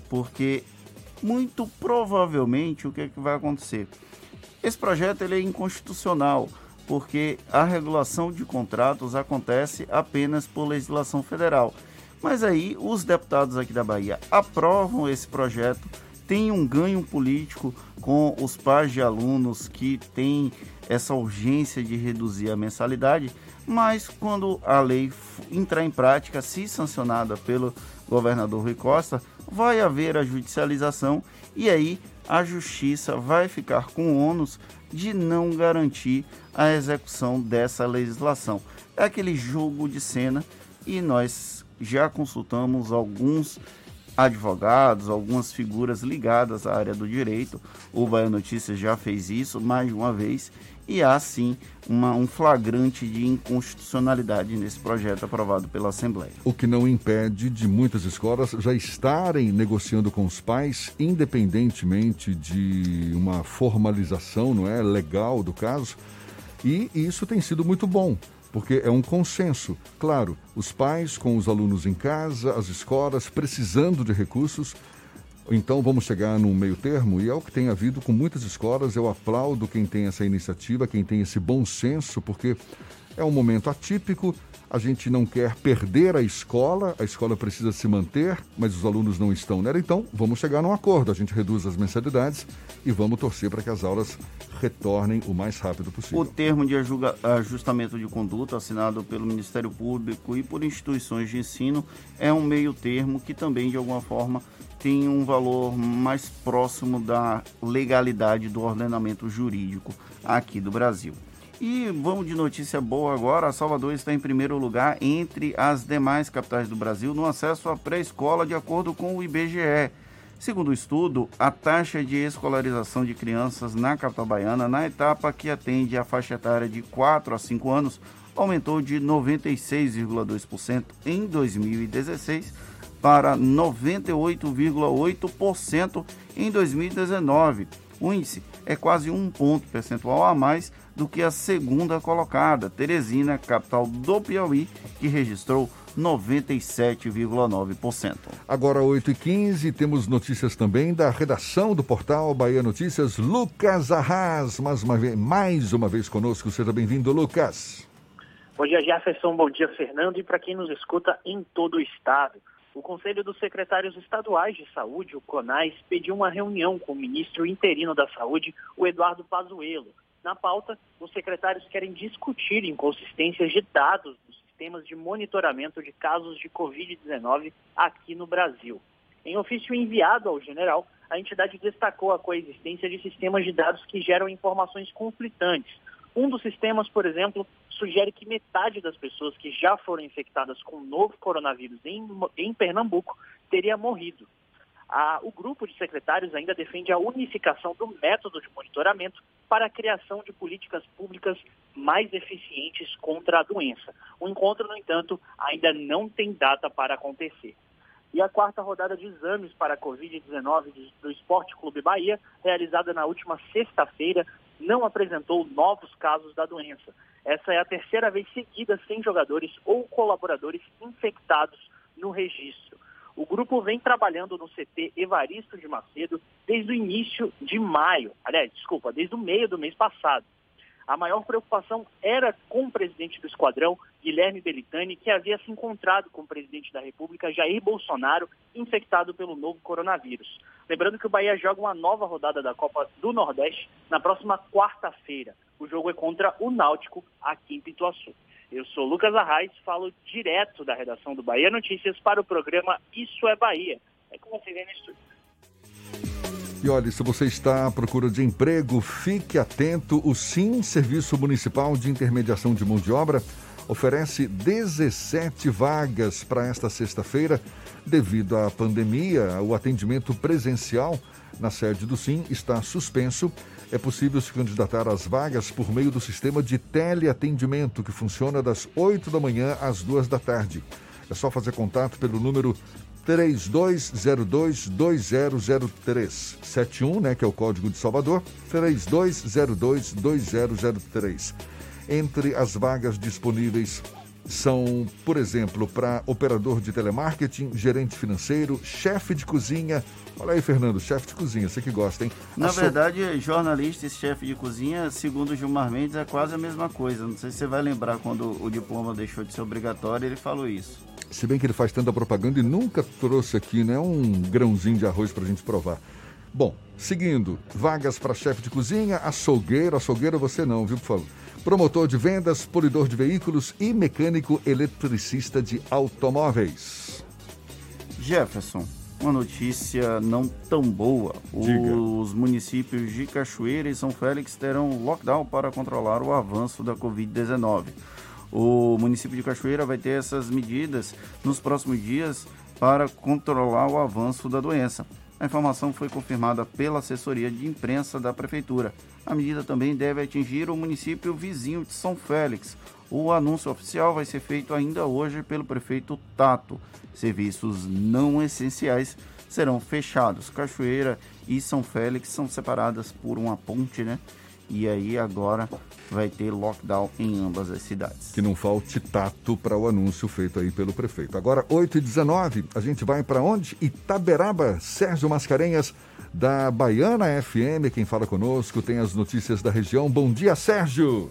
porque muito provavelmente o que, é que vai acontecer? Esse projeto ele é inconstitucional, porque a regulação de contratos acontece apenas por legislação federal. Mas aí os deputados aqui da Bahia aprovam esse projeto tem um ganho político com os pais de alunos que têm essa urgência de reduzir a mensalidade, mas quando a lei entrar em prática, se sancionada pelo governador Rui Costa, vai haver a judicialização e aí a justiça vai ficar com o ônus de não garantir a execução dessa legislação. É aquele jogo de cena e nós já consultamos alguns advogados, algumas figuras ligadas à área do direito. O Bahia Notícias já fez isso mais de uma vez e há sim uma, um flagrante de inconstitucionalidade nesse projeto aprovado pela Assembleia. O que não impede de muitas escolas já estarem negociando com os pais, independentemente de uma formalização não é, legal do caso, e isso tem sido muito bom porque é um consenso. Claro, os pais com os alunos em casa, as escolas precisando de recursos. Então vamos chegar num meio termo e é o que tem havido com muitas escolas. Eu aplaudo quem tem essa iniciativa, quem tem esse bom senso, porque é um momento atípico, a gente não quer perder a escola, a escola precisa se manter, mas os alunos não estão nela. Então, vamos chegar num acordo. A gente reduz as mensalidades e vamos torcer para que as aulas retornem o mais rápido possível. O termo de ajustamento de conduta assinado pelo Ministério Público e por instituições de ensino é um meio termo que também, de alguma forma, tem um valor mais próximo da legalidade do ordenamento jurídico aqui do Brasil. E vamos de notícia boa agora. Salvador está em primeiro lugar entre as demais capitais do Brasil no acesso à pré-escola, de acordo com o IBGE. Segundo o estudo, a taxa de escolarização de crianças na capital baiana, na etapa que atende a faixa etária de 4 a 5 anos, aumentou de 96,2% em 2016 para 98,8% em 2019. O índice é quase um ponto percentual a mais do que a segunda colocada, Teresina, capital do Piauí, que registrou 97,9%. Agora 8h15, temos notícias também da redação do portal Bahia Notícias, Lucas Arras, mais uma vez, mais uma vez conosco. Seja bem-vindo, Lucas. Bom dia, Jefferson. Bom dia, Fernando. E para quem nos escuta em todo o estado. O Conselho dos Secretários Estaduais de Saúde, o CONAS, pediu uma reunião com o ministro interino da Saúde, o Eduardo Pazuello. Na pauta, os secretários querem discutir inconsistências de dados dos sistemas de monitoramento de casos de Covid-19 aqui no Brasil. Em ofício enviado ao general, a entidade destacou a coexistência de sistemas de dados que geram informações conflitantes. Um dos sistemas, por exemplo, sugere que metade das pessoas que já foram infectadas com o novo coronavírus em, em Pernambuco teria morrido. O grupo de secretários ainda defende a unificação do método de monitoramento para a criação de políticas públicas mais eficientes contra a doença. O encontro, no entanto, ainda não tem data para acontecer. E a quarta rodada de exames para a Covid-19 do Esporte Clube Bahia, realizada na última sexta-feira, não apresentou novos casos da doença. Essa é a terceira vez seguida sem jogadores ou colaboradores infectados no registro. O grupo vem trabalhando no CT Evaristo de Macedo desde o início de maio, aliás, desculpa, desde o meio do mês passado. A maior preocupação era com o presidente do esquadrão, Guilherme Belitani, que havia se encontrado com o presidente da República, Jair Bolsonaro, infectado pelo novo coronavírus. Lembrando que o Bahia joga uma nova rodada da Copa do Nordeste na próxima quarta-feira. O jogo é contra o Náutico, aqui em Pituaçu. Eu sou Lucas Arraes, falo direto da redação do Bahia Notícias para o programa Isso é Bahia. É como você no estúdio. E olha, se você está à procura de emprego, fique atento. O SIM, Serviço Municipal de Intermediação de Mão de Obra, oferece 17 vagas para esta sexta-feira. Devido à pandemia, o atendimento presencial na sede do SIM está suspenso. É possível se candidatar às vagas por meio do sistema de teleatendimento que funciona das 8 da manhã às 2 da tarde. É só fazer contato pelo número 3202-2003. 71, né, que é o código de Salvador, 3202-2003. Entre as vagas disponíveis são, por exemplo, para operador de telemarketing, gerente financeiro, chefe de cozinha. Olha aí, Fernando, chefe de cozinha, você que gosta, hein? Na a verdade, so... jornalista e chefe de cozinha, segundo o Gilmar Mendes, é quase a mesma coisa. Não sei se você vai lembrar quando o diploma deixou de ser obrigatório, ele falou isso. Se bem que ele faz tanta propaganda e nunca trouxe aqui né, um grãozinho de arroz para a gente provar. Bom, seguindo, vagas para chefe de cozinha, açougueiro, açougueiro você não, viu, por favor. Promotor de vendas, polidor de veículos e mecânico eletricista de automóveis. Jefferson, uma notícia não tão boa. Diga. Os municípios de Cachoeira e São Félix terão lockdown para controlar o avanço da Covid-19. O município de Cachoeira vai ter essas medidas nos próximos dias para controlar o avanço da doença. A informação foi confirmada pela assessoria de imprensa da prefeitura. A medida também deve atingir o município vizinho de São Félix. O anúncio oficial vai ser feito ainda hoje pelo prefeito Tato. Serviços não essenciais serão fechados. Cachoeira e São Félix são separadas por uma ponte, né? E aí agora vai ter lockdown em ambas as cidades. Que não falte tato para o anúncio feito aí pelo prefeito. Agora, 8 e 19 a gente vai para onde? Itaberaba, Sérgio Mascarenhas, da Baiana FM, quem fala conosco, tem as notícias da região. Bom dia, Sérgio!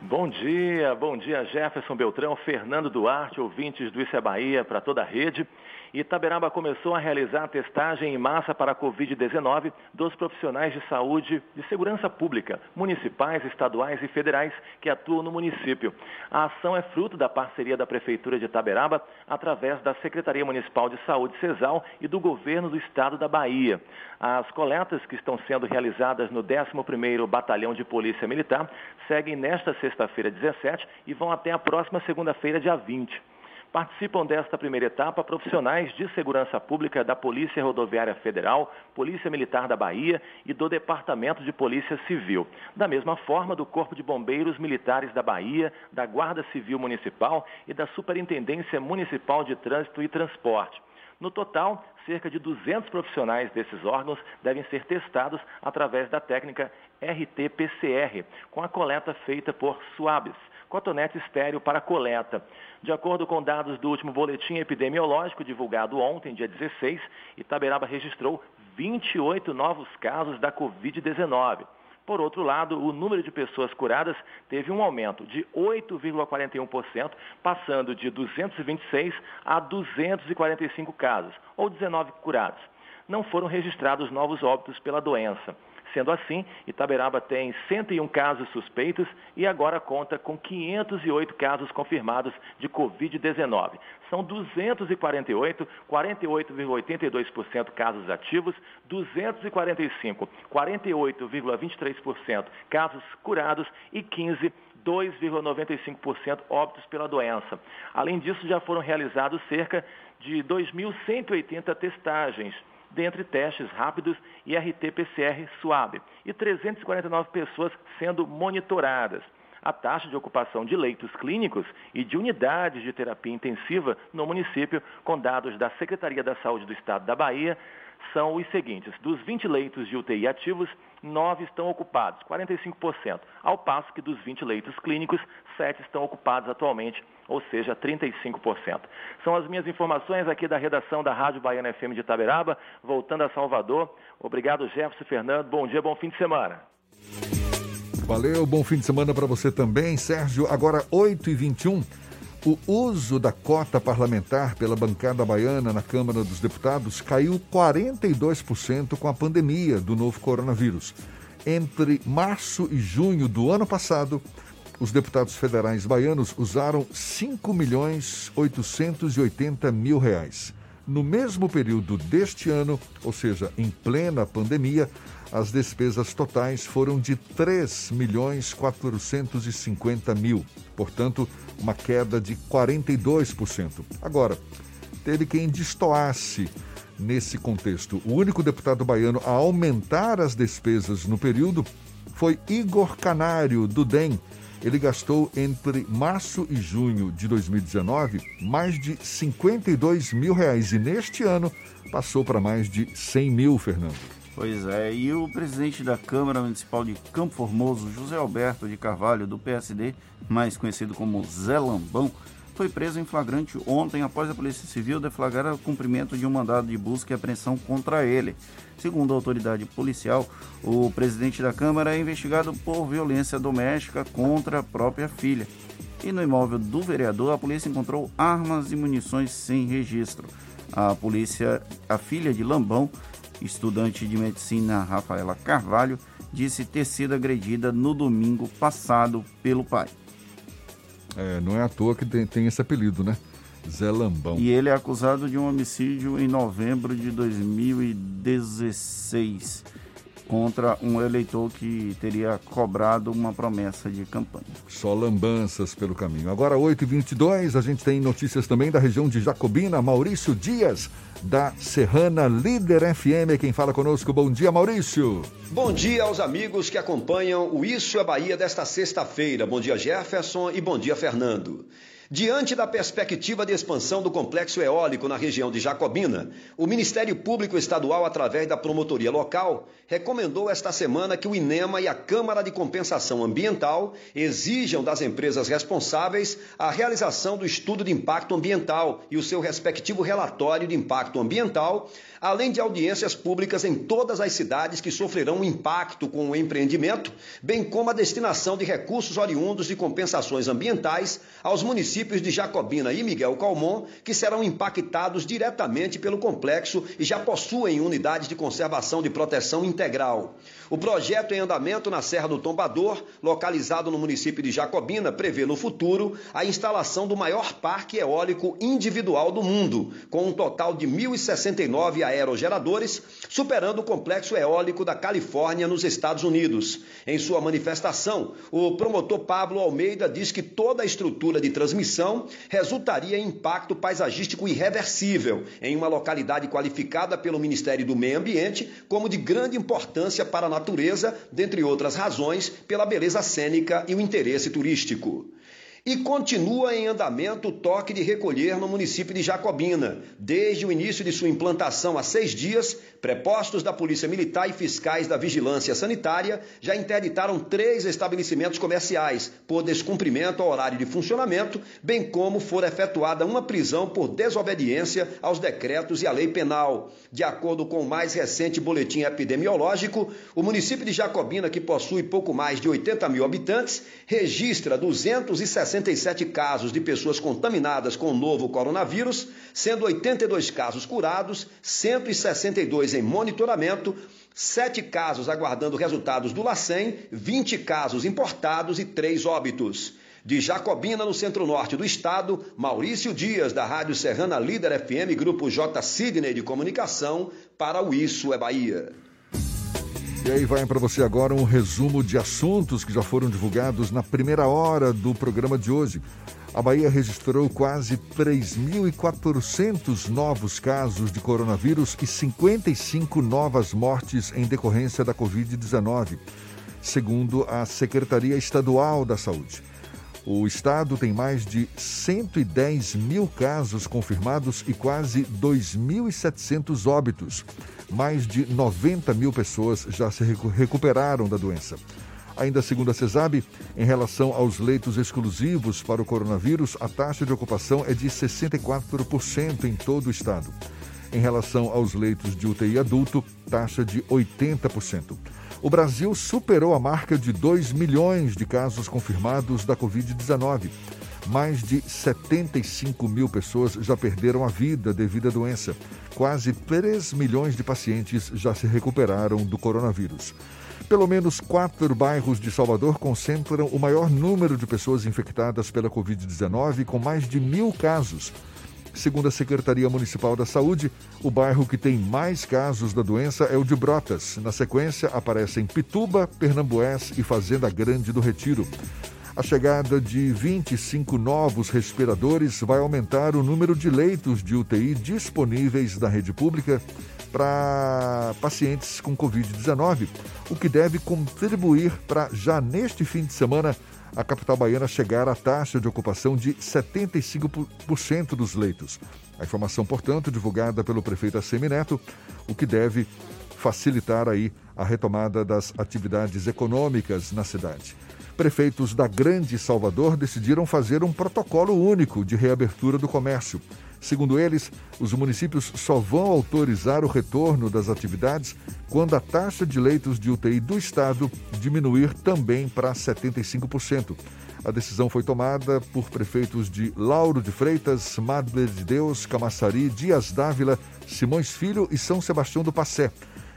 Bom dia, bom dia Jefferson Beltrão, Fernando Duarte, ouvintes do Isso é Bahia para toda a rede. Itaberaba começou a realizar a testagem em massa para a Covid-19 dos profissionais de saúde de segurança pública, municipais, estaduais e federais que atuam no município. A ação é fruto da parceria da Prefeitura de Itaberaba através da Secretaria Municipal de Saúde, CESAL, e do Governo do Estado da Bahia. As coletas que estão sendo realizadas no 11º Batalhão de Polícia Militar seguem nesta sexta-feira 17 e vão até a próxima segunda-feira, dia 20. Participam desta primeira etapa profissionais de segurança pública da Polícia Rodoviária Federal, Polícia Militar da Bahia e do Departamento de Polícia Civil. Da mesma forma, do Corpo de Bombeiros Militares da Bahia, da Guarda Civil Municipal e da Superintendência Municipal de Trânsito e Transporte. No total, cerca de 200 profissionais desses órgãos devem ser testados através da técnica RT-PCR, com a coleta feita por suaves cotonete estéreo para coleta. De acordo com dados do último boletim epidemiológico divulgado ontem, dia 16, Itaberaba registrou 28 novos casos da Covid-19. Por outro lado, o número de pessoas curadas teve um aumento de 8,41%, passando de 226 a 245 casos, ou 19 curados. Não foram registrados novos óbitos pela doença. Sendo assim, Itaberaba tem 101 casos suspeitos e agora conta com 508 casos confirmados de Covid-19. São 248, 48,82% casos ativos, 245, 48,23% casos curados e 15, 2,95% óbitos pela doença. Além disso, já foram realizados cerca de 2.180 testagens dentre testes rápidos e RT-PCR suave, e 349 pessoas sendo monitoradas. A taxa de ocupação de leitos clínicos e de unidades de terapia intensiva no município, com dados da Secretaria da Saúde do Estado da Bahia, são os seguintes: dos 20 leitos de UTI ativos, 9 estão ocupados, 45%, ao passo que dos 20 leitos clínicos, 7 estão ocupados atualmente, ou seja, 35%. São as minhas informações aqui da redação da Rádio Baiana FM de Itaberaba, voltando a Salvador. Obrigado, Jefferson Fernando. Bom dia, bom fim de semana. Valeu, bom fim de semana para você também, Sérgio. Agora, 8h21. O uso da cota parlamentar pela bancada baiana na Câmara dos Deputados caiu 42% com a pandemia do novo coronavírus. Entre março e junho do ano passado, os deputados federais baianos usaram 5 milhões 880 mil reais. No mesmo período deste ano, ou seja, em plena pandemia, as despesas totais foram de 3 milhões 450 mil, portanto, uma queda de 42%. Agora, teve quem destoasse nesse contexto. O único deputado baiano a aumentar as despesas no período foi Igor Canário, do DEM. Ele gastou entre março e junho de 2019 mais de 52 mil reais e neste ano passou para mais de 100 mil, Fernando. Pois é, e o presidente da Câmara Municipal de Campo Formoso, José Alberto de Carvalho, do PSD, mais conhecido como Zé Lambão, foi preso em flagrante ontem após a Polícia Civil deflagrar o cumprimento de um mandado de busca e apreensão contra ele. Segundo a autoridade policial, o presidente da Câmara é investigado por violência doméstica contra a própria filha. E no imóvel do vereador, a polícia encontrou armas e munições sem registro. A polícia, a filha de Lambão, estudante de medicina Rafaela Carvalho, disse ter sido agredida no domingo passado pelo pai. É, não é à toa que tem, tem esse apelido, né? Zé Lambão. E ele é acusado de um homicídio em novembro de 2016 contra um eleitor que teria cobrado uma promessa de campanha. Só lambanças pelo caminho. Agora, 8h22, a gente tem notícias também da região de Jacobina. Maurício Dias, da Serrana Líder FM, quem fala conosco. Bom dia, Maurício. Bom dia aos amigos que acompanham o Isso é Bahia desta sexta-feira. Bom dia, Jefferson, e bom dia, Fernando. Diante da perspectiva de expansão do complexo eólico na região de Jacobina, o Ministério Público Estadual, através da promotoria local, recomendou esta semana que o INEMA e a Câmara de Compensação Ambiental exijam das empresas responsáveis a realização do estudo de impacto ambiental e o seu respectivo relatório de impacto ambiental além de audiências públicas em todas as cidades que sofrerão impacto com o empreendimento, bem como a destinação de recursos oriundos de compensações ambientais aos municípios de Jacobina e Miguel Calmon, que serão impactados diretamente pelo complexo e já possuem unidades de conservação de proteção integral. O projeto em andamento na Serra do Tombador, localizado no município de Jacobina, prevê no futuro a instalação do maior parque eólico individual do mundo, com um total de 1.069 aerogeradores, superando o complexo eólico da Califórnia, nos Estados Unidos. Em sua manifestação, o promotor Pablo Almeida diz que toda a estrutura de transmissão resultaria em impacto paisagístico irreversível em uma localidade qualificada pelo Ministério do Meio Ambiente como de grande importância para a natureza, dentre outras razões, pela beleza cênica e o interesse turístico. E continua em andamento o toque de recolher no município de Jacobina. Desde o início de sua implantação há seis dias, prepostos da Polícia Militar e fiscais da Vigilância Sanitária já interditaram três estabelecimentos comerciais por descumprimento ao horário de funcionamento, bem como for efetuada uma prisão por desobediência aos decretos e à lei penal. De acordo com o mais recente boletim epidemiológico, o município de Jacobina, que possui pouco mais de 80 mil habitantes, registra 260 67 casos de pessoas contaminadas com o novo coronavírus, sendo 82 casos curados, 162 em monitoramento, 7 casos aguardando resultados do LACEN, 20 casos importados e 3 óbitos. De Jacobina, no centro-norte do estado, Maurício Dias, da Rádio Serrana Líder FM, Grupo J. Sidney de Comunicação, para o Isso é Bahia. E aí vai para você agora um resumo de assuntos que já foram divulgados na primeira hora do programa de hoje. A Bahia registrou quase 3.400 novos casos de coronavírus e 55 novas mortes em decorrência da Covid-19, segundo a Secretaria Estadual da Saúde. O estado tem mais de 110 mil casos confirmados e quase 2.700 óbitos. Mais de 90 mil pessoas já se recuperaram da doença. Ainda segundo a CESAB, em relação aos leitos exclusivos para o coronavírus, a taxa de ocupação é de 64% em todo o estado. Em relação aos leitos de UTI adulto, taxa de 80% o Brasil superou a marca de 2 milhões de casos confirmados da Covid-19. Mais de 75 mil pessoas já perderam a vida devido à doença. Quase 3 milhões de pacientes já se recuperaram do coronavírus. Pelo menos quatro bairros de Salvador concentram o maior número de pessoas infectadas pela Covid-19, com mais de mil casos. Segundo a Secretaria Municipal da Saúde, o bairro que tem mais casos da doença é o de Brotas. Na sequência, aparecem Pituba, Pernambués e Fazenda Grande do Retiro. A chegada de 25 novos respiradores vai aumentar o número de leitos de UTI disponíveis na rede pública para pacientes com Covid-19, o que deve contribuir para, já neste fim de semana, a capital baiana chegar à taxa de ocupação de 75% dos leitos. A informação, portanto, divulgada pelo prefeito Assemineto, o que deve facilitar aí a retomada das atividades econômicas na cidade. Prefeitos da Grande Salvador decidiram fazer um protocolo único de reabertura do comércio. Segundo eles, os municípios só vão autorizar o retorno das atividades quando a taxa de leitos de UTI do estado diminuir também para 75%. A decisão foi tomada por prefeitos de Lauro de Freitas, Madre de Deus, Camaçari, Dias Dávila, Simões Filho e São Sebastião do Passé.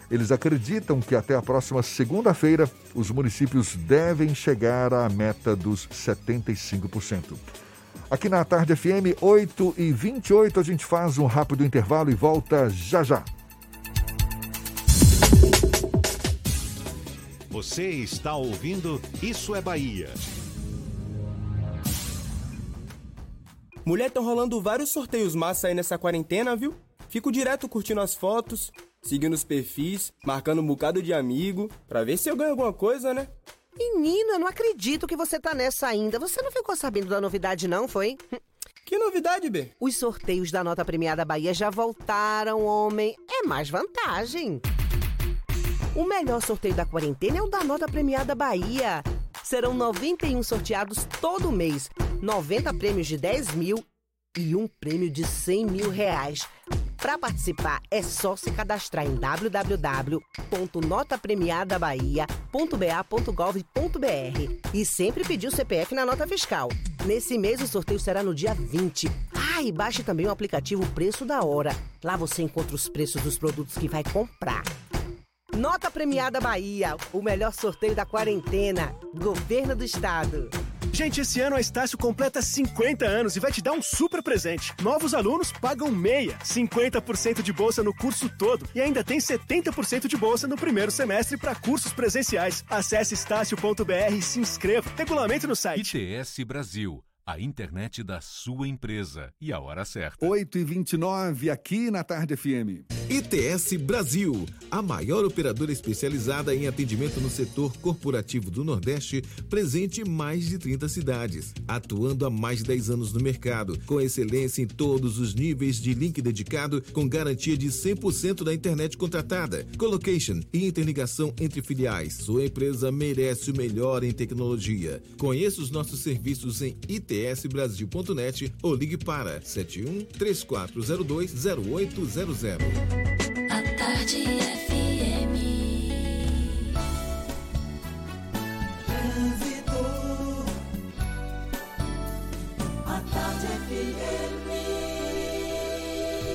Eles acreditam que até a próxima segunda-feira os municípios devem chegar à meta dos 75%. Aqui na Tarde FM, 8 e 28 a gente faz um rápido intervalo e volta já já. Você está ouvindo Isso é Bahia. Mulher, estão rolando vários sorteios massa aí nessa quarentena, viu? Fico direto curtindo as fotos, seguindo os perfis, marcando um bocado de amigo, pra ver se eu ganho alguma coisa, né? Menino, eu não acredito que você tá nessa ainda. Você não ficou sabendo da novidade, não, foi? Que novidade, B? Os sorteios da Nota Premiada Bahia já voltaram, homem. É mais vantagem. O melhor sorteio da quarentena é o da Nota Premiada Bahia. Serão 91 sorteados todo mês, 90 prêmios de 10 mil e um prêmio de 100 mil reais. Para participar é só se cadastrar em www.notapremiadabahia.ba.gov.br e sempre pedir o CPF na nota fiscal. Nesse mês o sorteio será no dia 20. Ah, e baixe também o aplicativo Preço da Hora. Lá você encontra os preços dos produtos que vai comprar. Nota Premiada Bahia, o melhor sorteio da quarentena. Governo do Estado. Gente, esse ano a Estácio completa 50 anos e vai te dar um super presente. Novos alunos pagam meia, 50% de bolsa no curso todo e ainda tem 70% de bolsa no primeiro semestre para cursos presenciais. Acesse estácio.br e se inscreva. Regulamento no site. ITS Brasil. A internet da sua empresa. E a hora certa. 8 e 29 aqui na Tarde FM. ITS Brasil, a maior operadora especializada em atendimento no setor corporativo do Nordeste, presente em mais de 30 cidades, atuando há mais de 10 anos no mercado, com excelência em todos os níveis de link dedicado, com garantia de 100% da internet contratada, colocation e interligação entre filiais. Sua empresa merece o melhor em tecnologia. Conheça os nossos serviços em itsbrasil.net ou ligue para 71 3402 0800. A Tarde FM. Trânsito. A Tarde FM.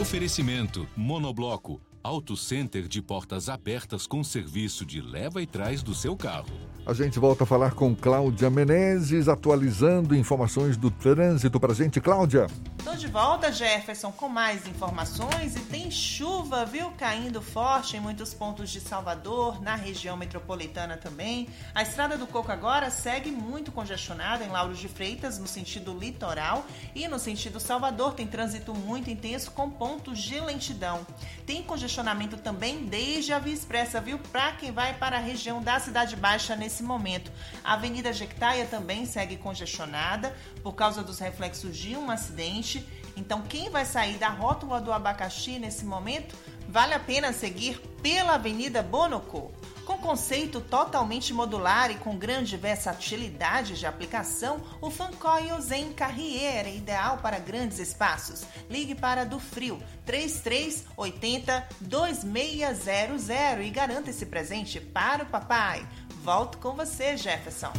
Oferecimento Monobloco. Auto Center de portas abertas com serviço de leva e trás do seu carro. A gente volta a falar com Cláudia Menezes, atualizando informações do trânsito para gente. Cláudia. Tô de volta, Jefferson, com mais informações e tem chuva, viu, caindo forte em muitos pontos de Salvador, na região metropolitana também. A Estrada do Coco agora segue muito congestionada em Lauro de Freitas, no sentido litoral, e no sentido Salvador tem trânsito muito intenso com pontos de lentidão. Tem congestionamento também desde a Via Expressa, viu, para quem vai para a região da Cidade Baixa nesse momento. A Avenida Jequitaia também segue congestionada por causa dos reflexos de um acidente. Então, quem vai sair da rótula do abacaxi nesse momento, vale a pena seguir pela Avenida Bonocô. Com conceito totalmente modular e com grande versatilidade de aplicação, o Fancoil Zen Carrier é ideal para grandes espaços. Ligue para do Frio 3380 2600 e garanta esse presente para o papai. Volto com você, Jefferson.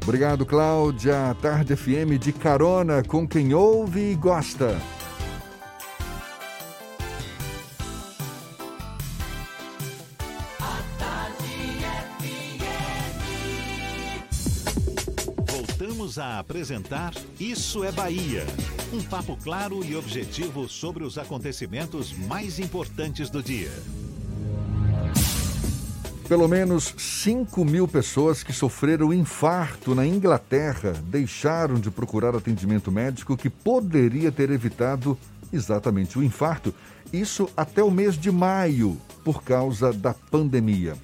Obrigado, Cláudia. Tarde FM de carona com quem ouve e gosta. A apresentar Isso é Bahia. Um papo claro e objetivo sobre os acontecimentos mais importantes do dia. Pelo menos 5 mil pessoas que sofreram infarto na Inglaterra deixaram de procurar atendimento médico que poderia ter evitado exatamente o infarto. Isso até o mês de maio, por causa da pandemia.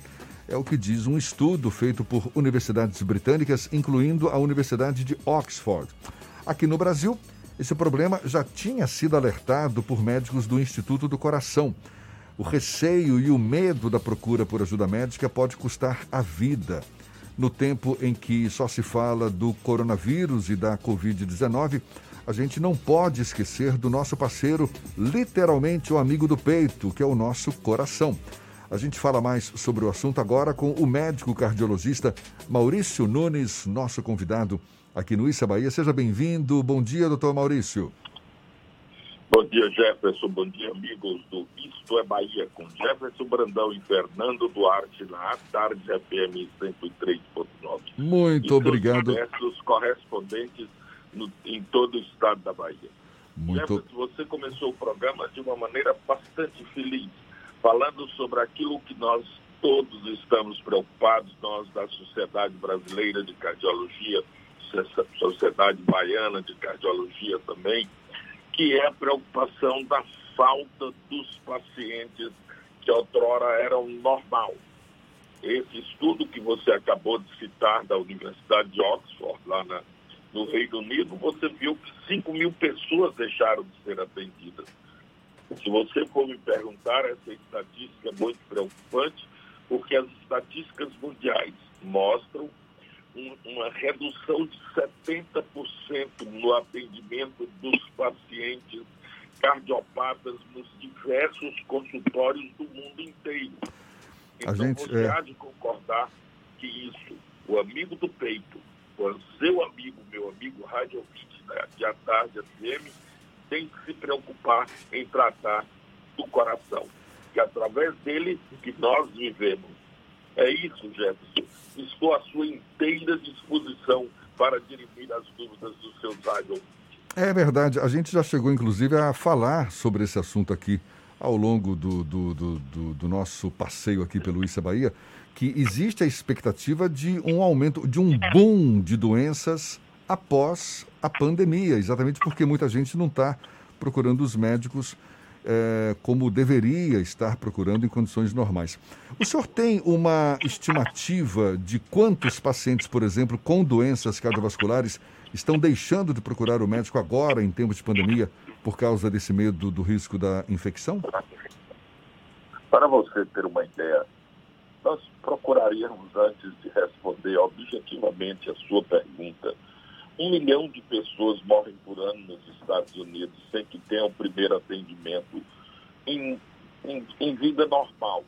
É o que diz um estudo feito por universidades britânicas, incluindo a Universidade de Oxford. Aqui no Brasil, esse problema já tinha sido alertado por médicos do Instituto do Coração. O receio e o medo da procura por ajuda médica pode custar a vida. No tempo em que só se fala do coronavírus e da Covid-19, a gente não pode esquecer do nosso parceiro, literalmente o amigo do peito, que é o nosso coração. A gente fala mais sobre o assunto agora com o médico cardiologista Maurício Nunes, nosso convidado aqui no Issa Bahia. Seja bem-vindo. Bom dia, doutor Maurício. Bom dia, Jefferson. Bom dia, amigos do Isto é Bahia, com Jefferson Brandão e Fernando Duarte na Tarde FM 103.9. Muito e obrigado. Os correspondentes no, em todo o estado da Bahia. Muito... Jefferson, você começou o programa de uma maneira bastante feliz, falando sobre aquilo que nós todos estamos preocupados, nós da Sociedade Brasileira de Cardiologia, Sociedade Baiana de Cardiologia também, que é a preocupação da falta dos pacientes que outrora eram normal. Esse estudo que você acabou de citar da Universidade de Oxford, lá na, no Reino Unido, você viu que 5 mil pessoas deixaram de ser atendidas. Se você for me perguntar, essa estatística é muito preocupante, porque as estatísticas mundiais mostram um, uma redução de 70% no atendimento dos pacientes cardiopatas nos diversos consultórios do mundo inteiro. Então, A gente, você é... há de concordar que isso, o amigo do peito, o seu amigo, meu amigo rádio ouvinte de A Tarde FM, tem que se preocupar em tratar do coração, que através dele que nós vivemos. É isso, Jefferson. Estou à sua inteira disposição para dirimir as dúvidas dos seus rádio É verdade. A gente já chegou, inclusive, a falar sobre esse assunto aqui ao longo do, do, do, do, do nosso passeio aqui pelo Issa Bahia, que existe a expectativa de um aumento, de um boom de doenças após a pandemia, exatamente porque muita gente não está procurando os médicos é, como deveria estar procurando em condições normais. O senhor tem uma estimativa de quantos pacientes, por exemplo, com doenças cardiovasculares estão deixando de procurar o médico agora, em tempos de pandemia, por causa desse medo do risco da infecção? Para você ter uma ideia, nós procuraríamos, antes de responder objetivamente a sua pergunta, um milhão de pessoas morrem por ano nos Estados Unidos sem que tenham o primeiro atendimento em, em, em vida normal.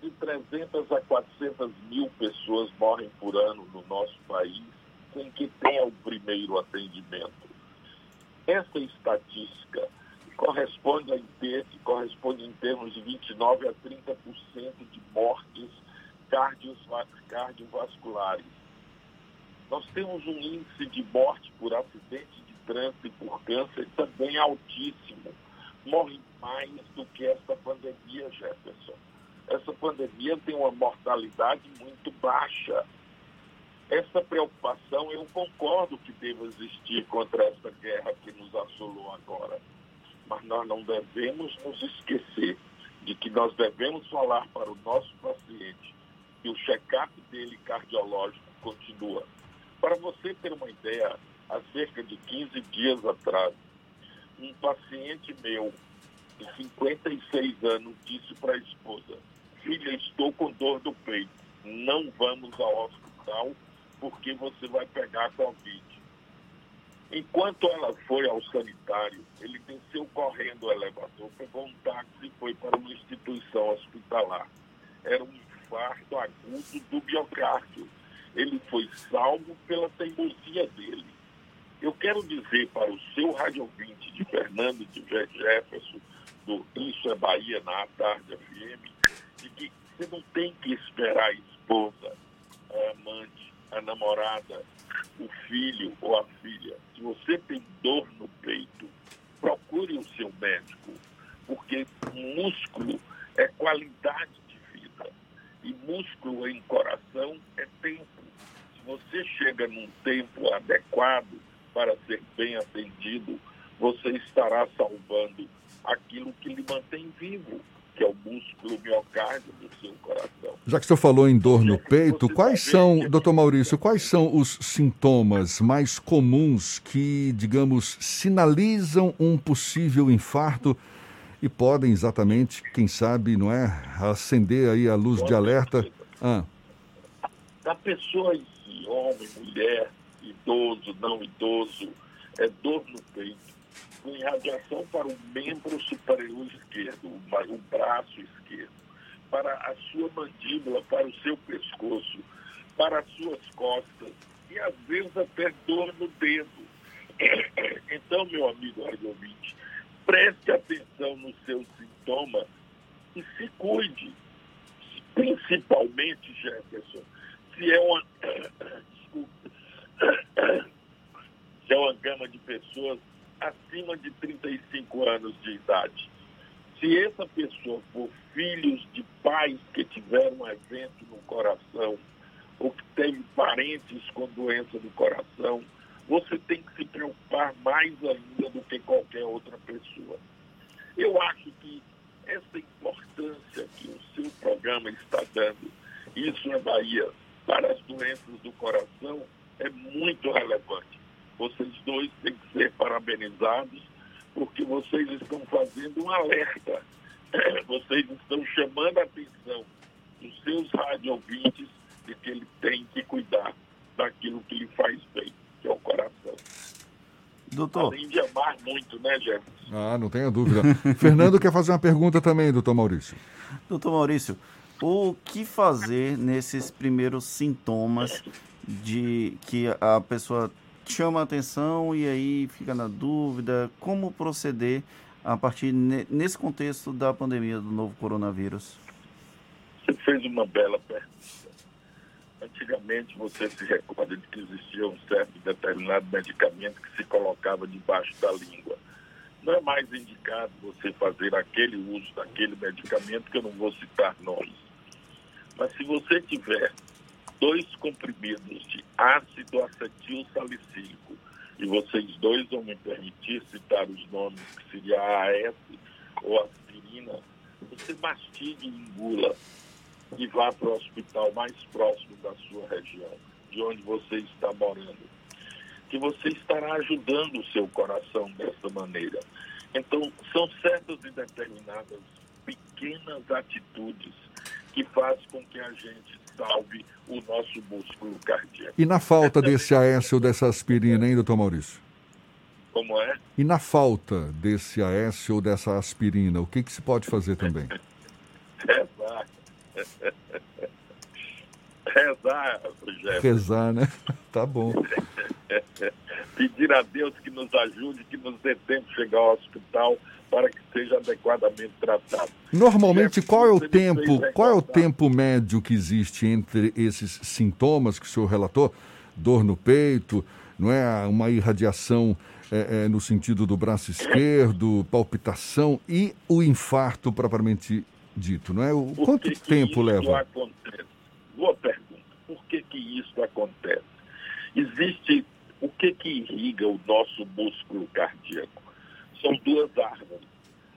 De 300 a 400 mil pessoas morrem por ano no nosso país sem que tenha o primeiro atendimento. Essa estatística corresponde, a corresponde em termos de 29 a 30% de mortes cardiovasculares. Nós temos um índice de morte por acidente de trânsito e por câncer também altíssimo. Morre mais do que essa pandemia, Jefferson. Essa pandemia tem uma mortalidade muito baixa essa preocupação, eu concordo que deva existir contra essa guerra que nos assolou agora. Mas nós não devemos nos esquecer de que nós devemos falar para o nosso paciente que o check-up dele cardiológico continua. Para você ter uma ideia, há cerca de 15 dias atrás, um paciente meu de 56 anos disse para a esposa: Filha, estou com dor do peito, não vamos ao hospital porque você vai pegar Covid. Enquanto ela foi ao sanitário, ele desceu correndo o elevador, pegou um táxi e foi para uma instituição hospitalar. Era um infarto agudo do miocárdio. Ele foi salvo pela teimosia dele. Eu quero dizer para o seu rádio ouvinte de Fernando de Jefferson, do Isso é Bahia na Tarde FM, de que você não tem que esperar a esposa, a amante, a namorada, o filho ou a filha, se você tem dor no peito, procure o seu médico, porque músculo é qualidade de vida e músculo em coração é tempo. Você chega num tempo adequado para ser bem atendido, você estará salvando aquilo que lhe mantém vivo que é o músculo miocárdio do seu coração. Já que o senhor falou em dor no peito, quais são, doutor Maurício, quais são os sintomas mais comuns que, digamos, sinalizam um possível infarto e podem exatamente, quem sabe, não é, acender aí a luz de alerta? Ah. Da pessoa homem, mulher, idoso, não idoso, é dor no peito com irradiação para o membro superior esquerdo, o braço esquerdo, para a sua mandíbula, para o seu pescoço, para as suas costas e às vezes até dor no dedo. Então, meu amigo radiovinte, preste atenção nos seus sintomas e se cuide. Principalmente, Jefferson, se é uma. Se é uma gama de pessoas acima de 35 anos de idade. Se essa pessoa for filhos de pais que tiveram evento no coração, ou que teve parentes com doença do coração, você tem que se preocupar mais ainda do que qualquer outra pessoa. Eu acho que essa importância que o seu programa está dando, isso é Bahia, para as doenças do coração, é muito relevante. Vocês dois têm que ser parabenizados, porque vocês estão fazendo um alerta. Vocês estão chamando a atenção dos seus rádio-ouvintes de que ele tem que cuidar daquilo que lhe faz bem, que é o coração. Doutor. Além de amar muito, né, Jefferson? Ah, não tenha dúvida. Fernando quer fazer uma pergunta também, doutor Maurício. Doutor Maurício, o que fazer nesses primeiros sintomas de que a pessoa chama atenção e aí fica na dúvida como proceder a partir nesse contexto da pandemia do novo coronavírus? Você fez uma bela pergunta. Antigamente você se recorda de que existia um certo determinado medicamento que se colocava debaixo da língua. Não é mais indicado você fazer aquele uso daquele medicamento que eu não vou citar nomes. Mas se você tiver dois comprimidos de ácido acetil salicílico e vocês dois vão me permitir citar os nomes, que seria a AS ou aspirina, você mastigue e engula e vá para o hospital mais próximo da sua região, de onde você está morando. Que você estará ajudando o seu coração dessa maneira. Então, são certas e determinadas pequenas atitudes que fazem com que a gente salve o nosso músculo cardíaco. E na falta desse AS ou dessa aspirina, hein, doutor Maurício? Como é? E na falta desse AS ou dessa aspirina, o que, que se pode fazer também? Rezar. Rezar, Jefferson. Rezar, né? Tá bom. Pedir a Deus que nos ajude, que nos dê tempo de chegar ao hospital para que seja adequadamente tratado. Normalmente, qual é o tempo, qual é o tempo médio que existe entre esses sintomas que o senhor relatou? Dor no peito, não é uma irradiação é, é, no sentido do braço esquerdo, palpitação e o infarto propriamente dito, não é? O, Por quanto que que tempo isso leva? acontece? Boa pergunta. Por que que isso acontece? Existe o que que irriga o nosso músculo cardíaco? São duas árvores.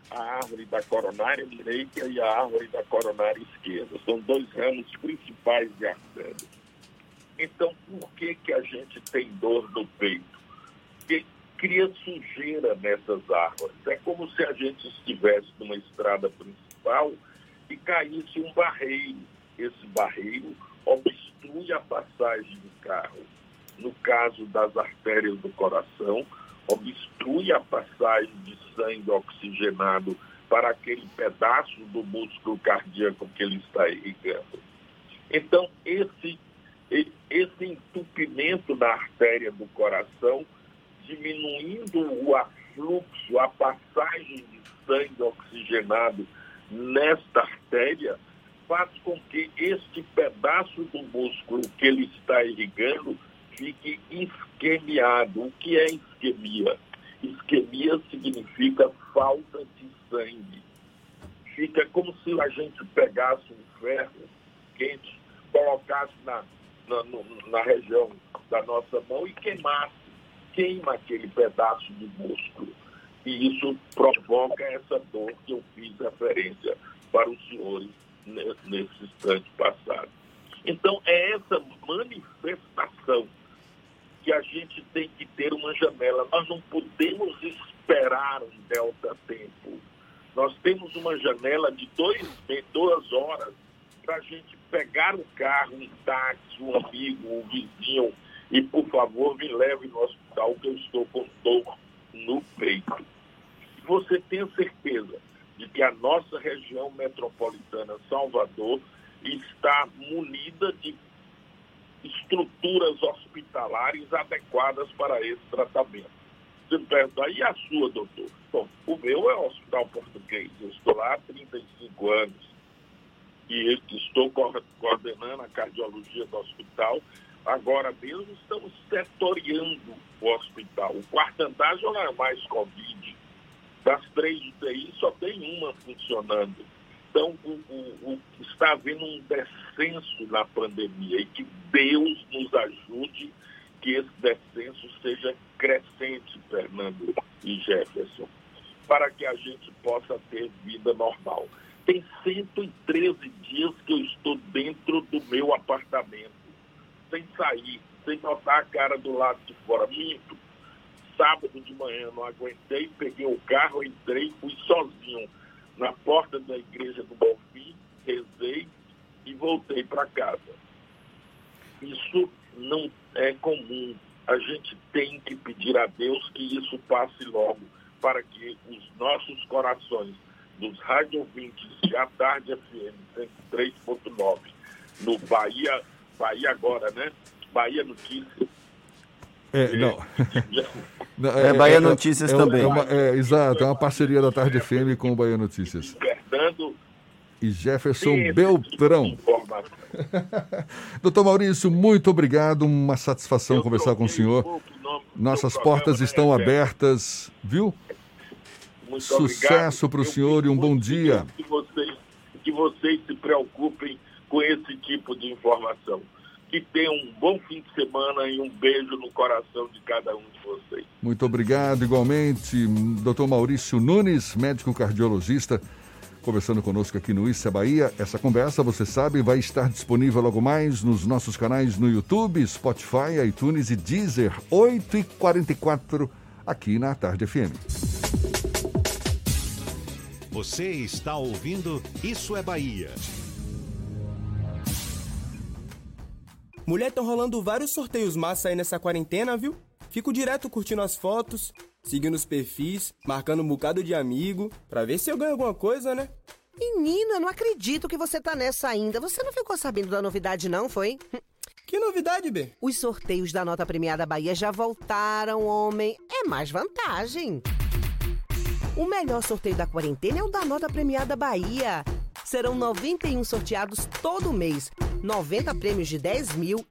A árvore da coronária direita e a árvore da coronária esquerda. São dois ramos principais de artéria. Então, por que que a gente tem dor no peito? Porque cria sujeira nessas árvores. É como se a gente estivesse numa estrada principal e caísse um barreiro. Esse barreiro obstrui a passagem do carro. No caso das artérias do coração, obstrui a passagem de sangue oxigenado para aquele pedaço do músculo cardíaco que ele está irrigando. Então, esse, esse entupimento da artéria do coração, diminuindo o afluxo, a passagem de sangue oxigenado nesta artéria, faz com que este pedaço do músculo que ele está irrigando fique isquemiado. O que é isquemia? Isquemia significa falta de sangue. Fica como se a gente pegasse um ferro quente, colocasse na, na, na região da nossa mão e queimasse. Queima aquele pedaço de músculo. E isso provoca essa dor que eu fiz referência para os senhores ne- nesse instante passado. Então, é essa manifestação que a gente tem que ter uma janela. Nós não podemos esperar um delta tempo. Nós temos uma janela de dois, duas horas para a gente pegar o carro, um táxi, um amigo, um vizinho, e por favor me leve no hospital que eu estou com dor no peito. Você tenha certeza de que a nossa região metropolitana, Salvador, está munida de estruturas hospitalares adequadas para esse tratamento. Você me pergunta, e a sua, doutor? Bom, o meu é o Hospital Português. Eu estou lá há 35 anos e estou co- coordenando a cardiologia do hospital. Agora mesmo estamos setoriando o hospital. O quarto andar já não é mais Covid. Das três UTIs, só tem uma funcionando. Então, o, o- o- está havendo um descenso na pandemia e que Deus nos ajude que esse descenso seja crescente, Fernando e Jefferson, para que a gente possa ter vida normal. Tem 113 dias que eu estou dentro do meu apartamento, sem sair, sem botar a cara do lado de fora. Minto. Sábado de manhã não aguentei, peguei o carro, entrei, fui sozinho na porta da igreja do Bonfim, rezei e voltei para casa. Isso não é comum. A gente tem que pedir a Deus que isso passe logo, para que os nossos corações, dos rádio ouvintes A Tarde FM 103.9, no Bahia, Bahia agora, né? Bahia Notícias. É, não. Não, É, Bahia Notícias uma- também. uma- é, exato, é uma parceria da Tarde FM com o Bahia Notícias. Fernando E Jefferson Sim, Beltrão. Doutor Maurício, muito obrigado. Uma satisfação conversar com o senhor. Nossas portas estão abertas, viu? Muito Sucesso para o senhor e um bom dia. que vocês, que vocês se preocupem com esse tipo de informação. Que tenham um bom fim de semana e um beijo no coração de cada um de vocês. Muito obrigado, igualmente, doutor Maurício Nunes, médico cardiologista, conversando conosco aqui no Issa Bahia. Essa conversa, você sabe, vai estar disponível logo mais nos nossos canais no YouTube, Spotify, iTunes e Deezer, 8h44, aqui na Tarde FM. Você está ouvindo Isso é Bahia. Mulher, estão rolando vários sorteios massa aí nessa quarentena, viu? Fico direto curtindo as fotos, seguindo os perfis, marcando um bocado de amigo, pra ver se eu ganho alguma coisa, né? Menina, não acredito que você tá nessa ainda. Você não ficou sabendo da novidade, não, foi? Que novidade, B? Os sorteios da nota premiada Bahia já voltaram, homem. É mais vantagem. O melhor sorteio da quarentena é o da nota premiada Bahia. Serão 91 sorteados todo mês, 90 prêmios de 10 mil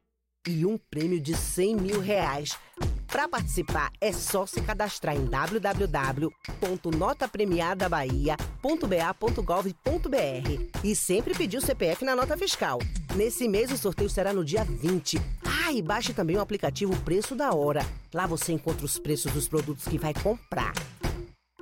e um prêmio de 100 mil reais. Para participar é só se cadastrar em www.notapremiadabahia.ba.gov.br e sempre pedir o CPF na nota fiscal. Nesse mês o sorteio será no dia 20. Ah, e baixe também o aplicativo Preço da Hora. Lá você encontra os preços dos produtos que vai comprar.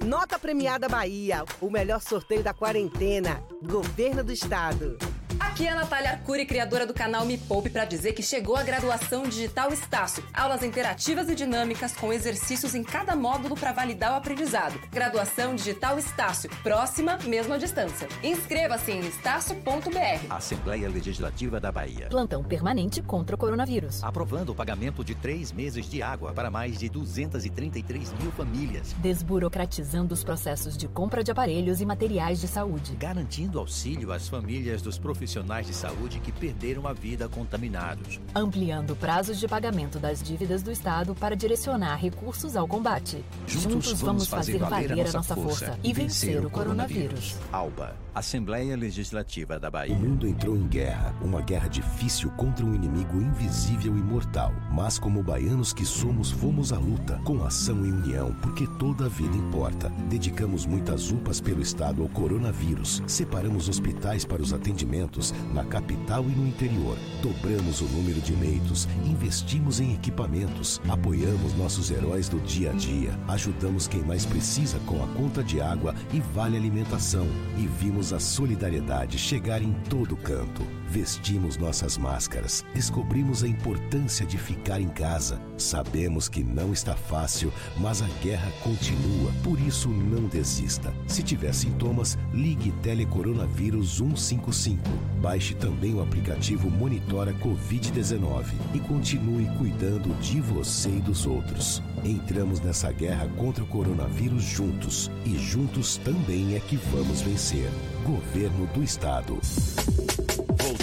Nota Premiada Bahia, o melhor sorteio da quarentena. Governo do Estado. Aqui é a Natália Arcuri, criadora do canal Me Poupe, para dizer que chegou a graduação digital Estácio. Aulas interativas e dinâmicas com exercícios em cada módulo para validar o aprendizado. Graduação digital Estácio. Próxima, mesma distância. Inscreva-se em estácio.br. Assembleia Legislativa da Bahia. Plantão permanente contra o coronavírus. Aprovando o pagamento de três meses de água para mais de 233 mil famílias. Desburocratizando os processos de compra de aparelhos e materiais de saúde. Garantindo auxílio às famílias dos profissionais de saúde que perderam a vida contaminados. Ampliando prazos de pagamento das dívidas do Estado para direcionar recursos ao combate. Juntos, vamos fazer valer a nossa força e vencer o coronavírus. Alba, Assembleia Legislativa da Bahia. O mundo entrou em guerra, uma guerra difícil contra um inimigo invisível e mortal. Mas como baianos que somos, fomos à luta, com ação e união, porque toda a vida importa. Dedicamos muitas UPAs pelo Estado ao coronavírus. Separamos hospitais para os atendimentos na capital e no interior. Dobramos o número de leitos, investimos em equipamentos, apoiamos nossos heróis do dia a dia, ajudamos quem mais precisa com a conta de água e vale alimentação e vimos a solidariedade chegar em todo canto. Vestimos nossas máscaras, descobrimos a importância de ficar em casa. Sabemos que não está fácil, mas a guerra continua, por isso não desista. Se tiver sintomas, ligue Telecoronavírus 155. Baixe também o aplicativo Monitora Covid-19 e continue cuidando de você e dos outros. Entramos nessa guerra contra o coronavírus juntos e juntos também é que vamos vencer. Governo do Estado.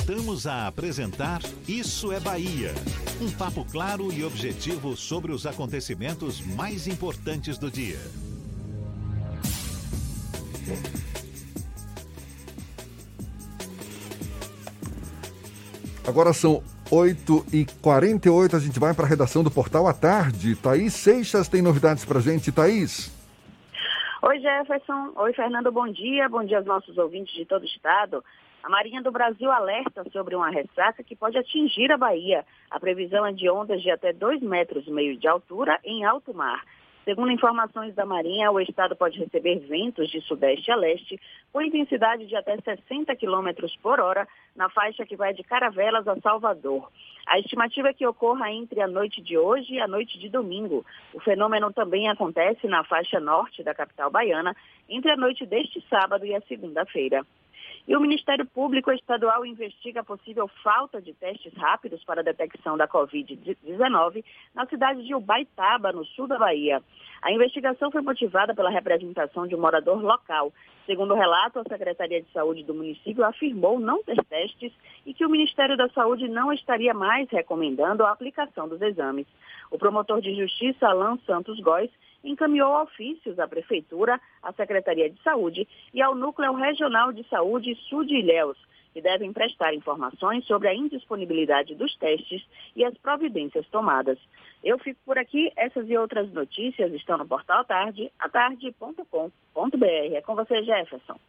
Voltamos a apresentar Isso é Bahia. Um papo claro e objetivo sobre os acontecimentos mais importantes do dia. Agora são 8h48, a gente vai para a redação do Portal à Tarde. Thaís Seixas tem novidades para gente. Thaís. Oi, Jefferson. Oi, Fernando. Bom dia. Bom dia aos nossos ouvintes de todo o estado. A Marinha do Brasil alerta sobre uma ressaca que pode atingir a Bahia. A previsão é de ondas de até 2,5 metros e meio de altura em alto mar. Segundo informações da Marinha, o estado pode receber ventos de sudeste a leste com intensidade de até 60 km por hora na faixa que vai de Caravelas a Salvador. A estimativa é que ocorra entre a noite de hoje e a noite de domingo. O fenômeno também acontece na faixa norte da capital baiana entre a noite deste sábado e a segunda-feira. E o Ministério Público Estadual investiga a possível falta de testes rápidos para a detecção da Covid-19 na cidade de Ubaitaba, no sul da Bahia. A investigação foi motivada pela representação de um morador local. Segundo o relato, a Secretaria de Saúde do município afirmou não ter testes e que o Ministério da Saúde não estaria mais recomendando a aplicação dos exames. O promotor de Justiça, Alan Santos Góes, encaminhou ofícios à Prefeitura, à Secretaria de Saúde e ao Núcleo Regional de Saúde Sul de Ilhéus, que devem prestar informações sobre a indisponibilidade dos testes e as providências tomadas. Eu fico por aqui. Essas e outras notícias estão no portal Tarde, atarde.com.br. É com você, Jefferson.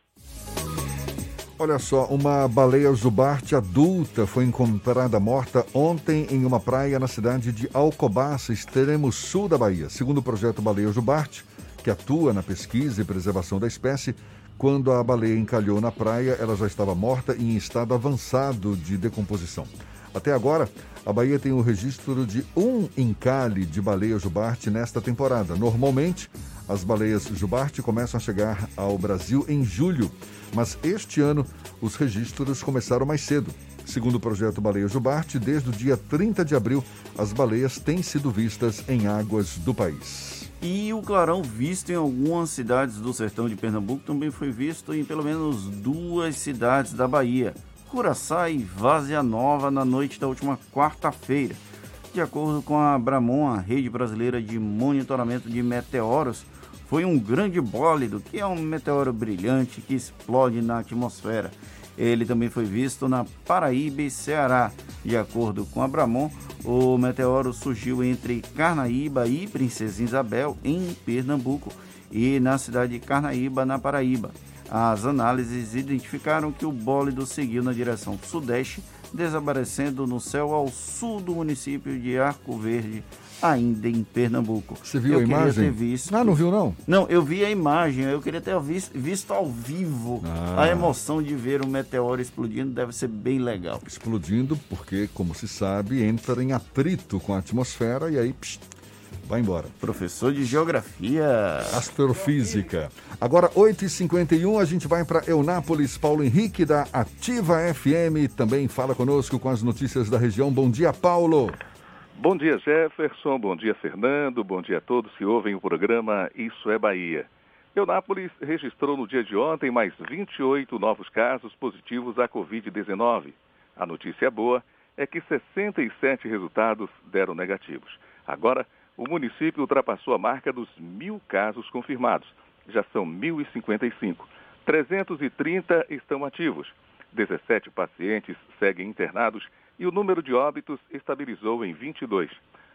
Olha só, uma baleia jubarte adulta foi encontrada morta ontem em uma praia na cidade de Alcobaça, extremo sul da Bahia. Segundo o projeto Baleia Jubarte, que atua na pesquisa e preservação da espécie, quando a baleia encalhou na praia, ela já estava morta e em estado avançado de decomposição. Até agora, a Bahia tem o registro de um encalhe de baleia jubarte nesta temporada. Normalmente, as baleias jubarte começam a chegar ao Brasil em julho, mas este ano os registros começaram mais cedo. Segundo o projeto Baleia Jubarte, desde o dia 30 de abril, as baleias têm sido vistas em águas do país. E o clarão visto em algumas cidades do sertão de Pernambuco também foi visto em pelo menos duas cidades da Bahia, Curaçá e Várzea Nova, na noite da última quarta-feira. De acordo com a Bramon, a rede brasileira de monitoramento de meteoros, foi um grande bólido, que é um meteoro brilhante que explode na atmosfera. Ele também foi visto na Paraíba e Ceará. De acordo com a Bramon, o meteoro surgiu entre Carnaíba e Princesa Isabel, em Pernambuco, e na cidade de Carnaíba, na Paraíba. As análises identificaram que o bólido seguiu na direção sudeste, desaparecendo no céu ao sul do município de Arco Verde, ainda em Pernambuco. Você viu eu a imagem? Ter visto... Ah, não viu não? Não, eu vi a imagem, eu queria ter visto, visto ao vivo. Ah. A emoção de ver um meteoro explodindo deve ser bem legal. Explodindo porque, como se sabe, entra em atrito com a atmosfera e aí psh, vai embora. Professor de Geografia. Astrofísica. Agora, 8h51, a gente vai para Eunápolis. Paulo Henrique, da Ativa FM, também fala conosco com as notícias da região. Bom dia, Paulo. Bom dia, Jefferson. Bom dia, Fernando. Bom dia a todos que ouvem o programa Isso é Bahia. Eunápolis registrou no dia de ontem mais 28 novos casos positivos à Covid-19. A notícia boa é que 67 resultados deram negativos. Agora, o município ultrapassou a marca dos mil casos confirmados. Já são 1.055. 330 estão ativos. 17 pacientes seguem internados e o número de óbitos estabilizou em 22.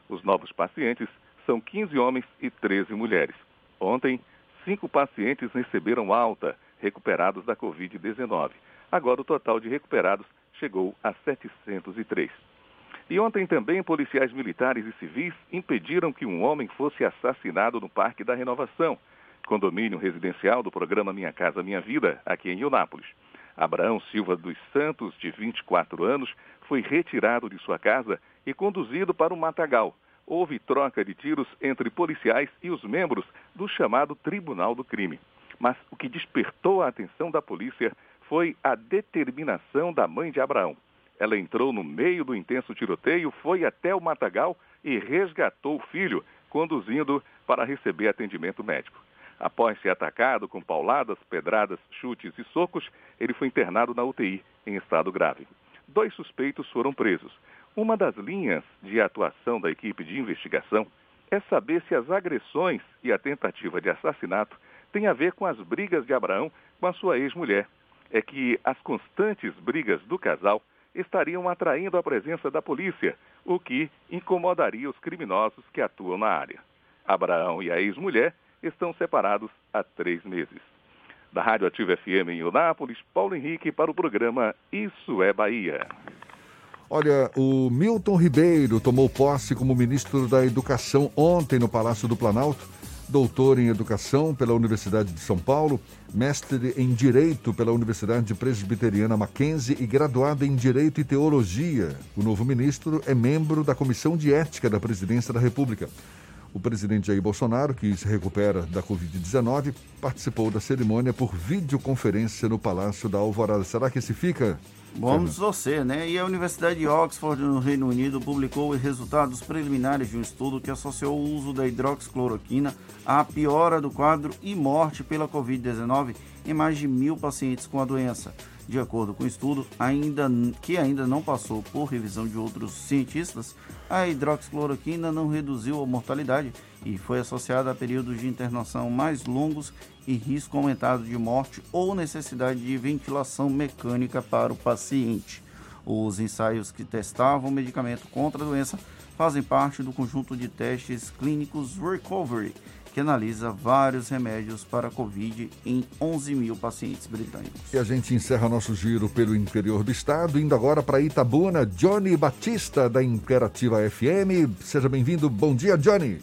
Os novos pacientes são 15 homens e 13 mulheres. Ontem, cinco pacientes receberam alta, recuperados da Covid-19. Agora, o total de recuperados chegou a 703. E ontem também policiais militares e civis impediram que um homem fosse assassinado no Parque da Renovação, condomínio residencial do programa Minha Casa Minha Vida, aqui em Eunápolis. Abraão Silva dos Santos, de 24 anos, foi retirado de sua casa e conduzido para o Matagal. Houve troca de tiros entre policiais e os membros do chamado Tribunal do Crime. Mas o que despertou a atenção da polícia foi a determinação da mãe de Abraão. Ela entrou no meio do intenso tiroteio, foi até o Matagal e resgatou o filho, conduzindo para receber atendimento médico. Após ser atacado com pauladas, pedradas, chutes e socos, ele foi internado na UTI em estado grave. Dois suspeitos foram presos. Uma das linhas de atuação da equipe de investigação é saber se as agressões e a tentativa de assassinato têm a ver com as brigas de Abraão com a sua ex-mulher. É que as constantes brigas do casal estariam atraindo a presença da polícia, o que incomodaria os criminosos que atuam na área. Abraão e a ex-mulher estão separados há três meses. Da Rádio Ativa FM em Eunápolis, Paulo Henrique para o programa Isso é Bahia. Olha, o Milton Ribeiro tomou posse como ministro da Educação ontem no Palácio do Planalto. Doutor em Educação pela Universidade de São Paulo, mestre em Direito pela Universidade Presbiteriana Mackenzie e graduado em Direito e Teologia. O novo ministro é membro da Comissão de Ética da Presidência da República. O presidente Jair Bolsonaro, que se recupera da Covid-19, participou da cerimônia por videoconferência no Palácio da Alvorada. Será que esse fica? Vamos torcer, né? E a Universidade de Oxford, no Reino Unido, publicou os resultados preliminares de um estudo que associou o uso da hidroxicloroquina à piora do quadro e morte pela Covid-19 em mais de mil pacientes com a doença. De acordo com o estudo, ainda, que ainda não passou por revisão de outros cientistas, a hidroxicloroquina não reduziu a mortalidade e foi associada a períodos de internação mais longos e risco aumentado de morte ou necessidade de ventilação mecânica para o paciente. Os ensaios que testavam medicamento contra a doença fazem parte do conjunto de testes clínicos Recovery, que analisa vários remédios para a Covid em 11 mil pacientes britânicos. E a gente encerra nosso giro pelo interior do estado, indo agora para Itabuna, Johnny Batista, da Imperativa FM. Seja bem-vindo. Bom dia, Johnny.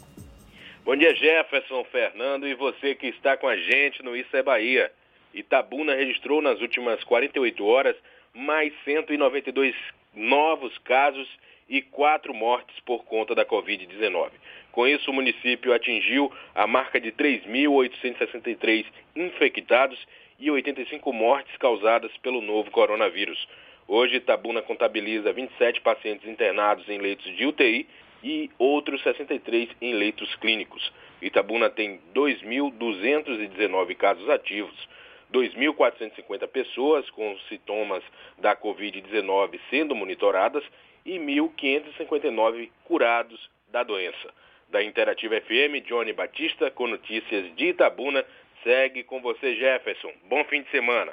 Bom dia, Jefferson, Fernando e você que está com a gente no Isso é Bahia. Itabuna registrou nas últimas 48 horas mais 192 novos casos e quatro mortes por conta da Covid-19. Com isso, o município atingiu a marca de 3.863 infectados e 85 mortes causadas pelo novo coronavírus. Hoje, Itabuna contabiliza 27 pacientes internados em leitos de UTI e outros 63 em leitos clínicos. Itabuna tem 2.219 casos ativos, 2.450 pessoas com sintomas da Covid-19 sendo monitoradas e 1.559 curados da doença. Da Interativa FM, Johnny Batista, com notícias de Itabuna. Segue com você, Jefferson. Bom fim de semana.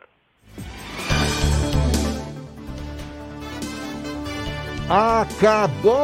Acabou,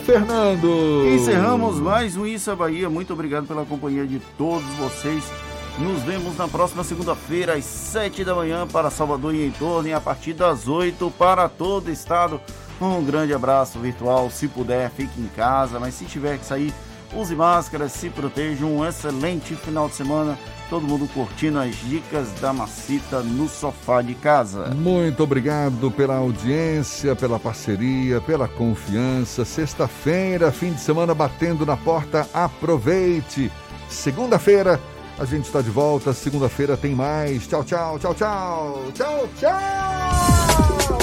Fernando! Encerramos mais um Isso é Bahia. Muito obrigado pela companhia de todos vocês. Nos vemos na próxima segunda-feira, às 7 da manhã, para Salvador e em torno, e a partir das 8 para todo o estado. Um grande abraço virtual. Se puder, fique em casa, mas se tiver que sair, use máscara, se proteja. Um excelente final de semana todo mundo curtindo as dicas da Macita no sofá de casa. Muito obrigado pela audiência, pela parceria, pela confiança. Sexta-feira, fim de semana batendo na porta, aproveite. Segunda-feira, a gente está de volta. Segunda-feira tem mais. Tchau, tchau, tchau, tchau. Tchau, tchau.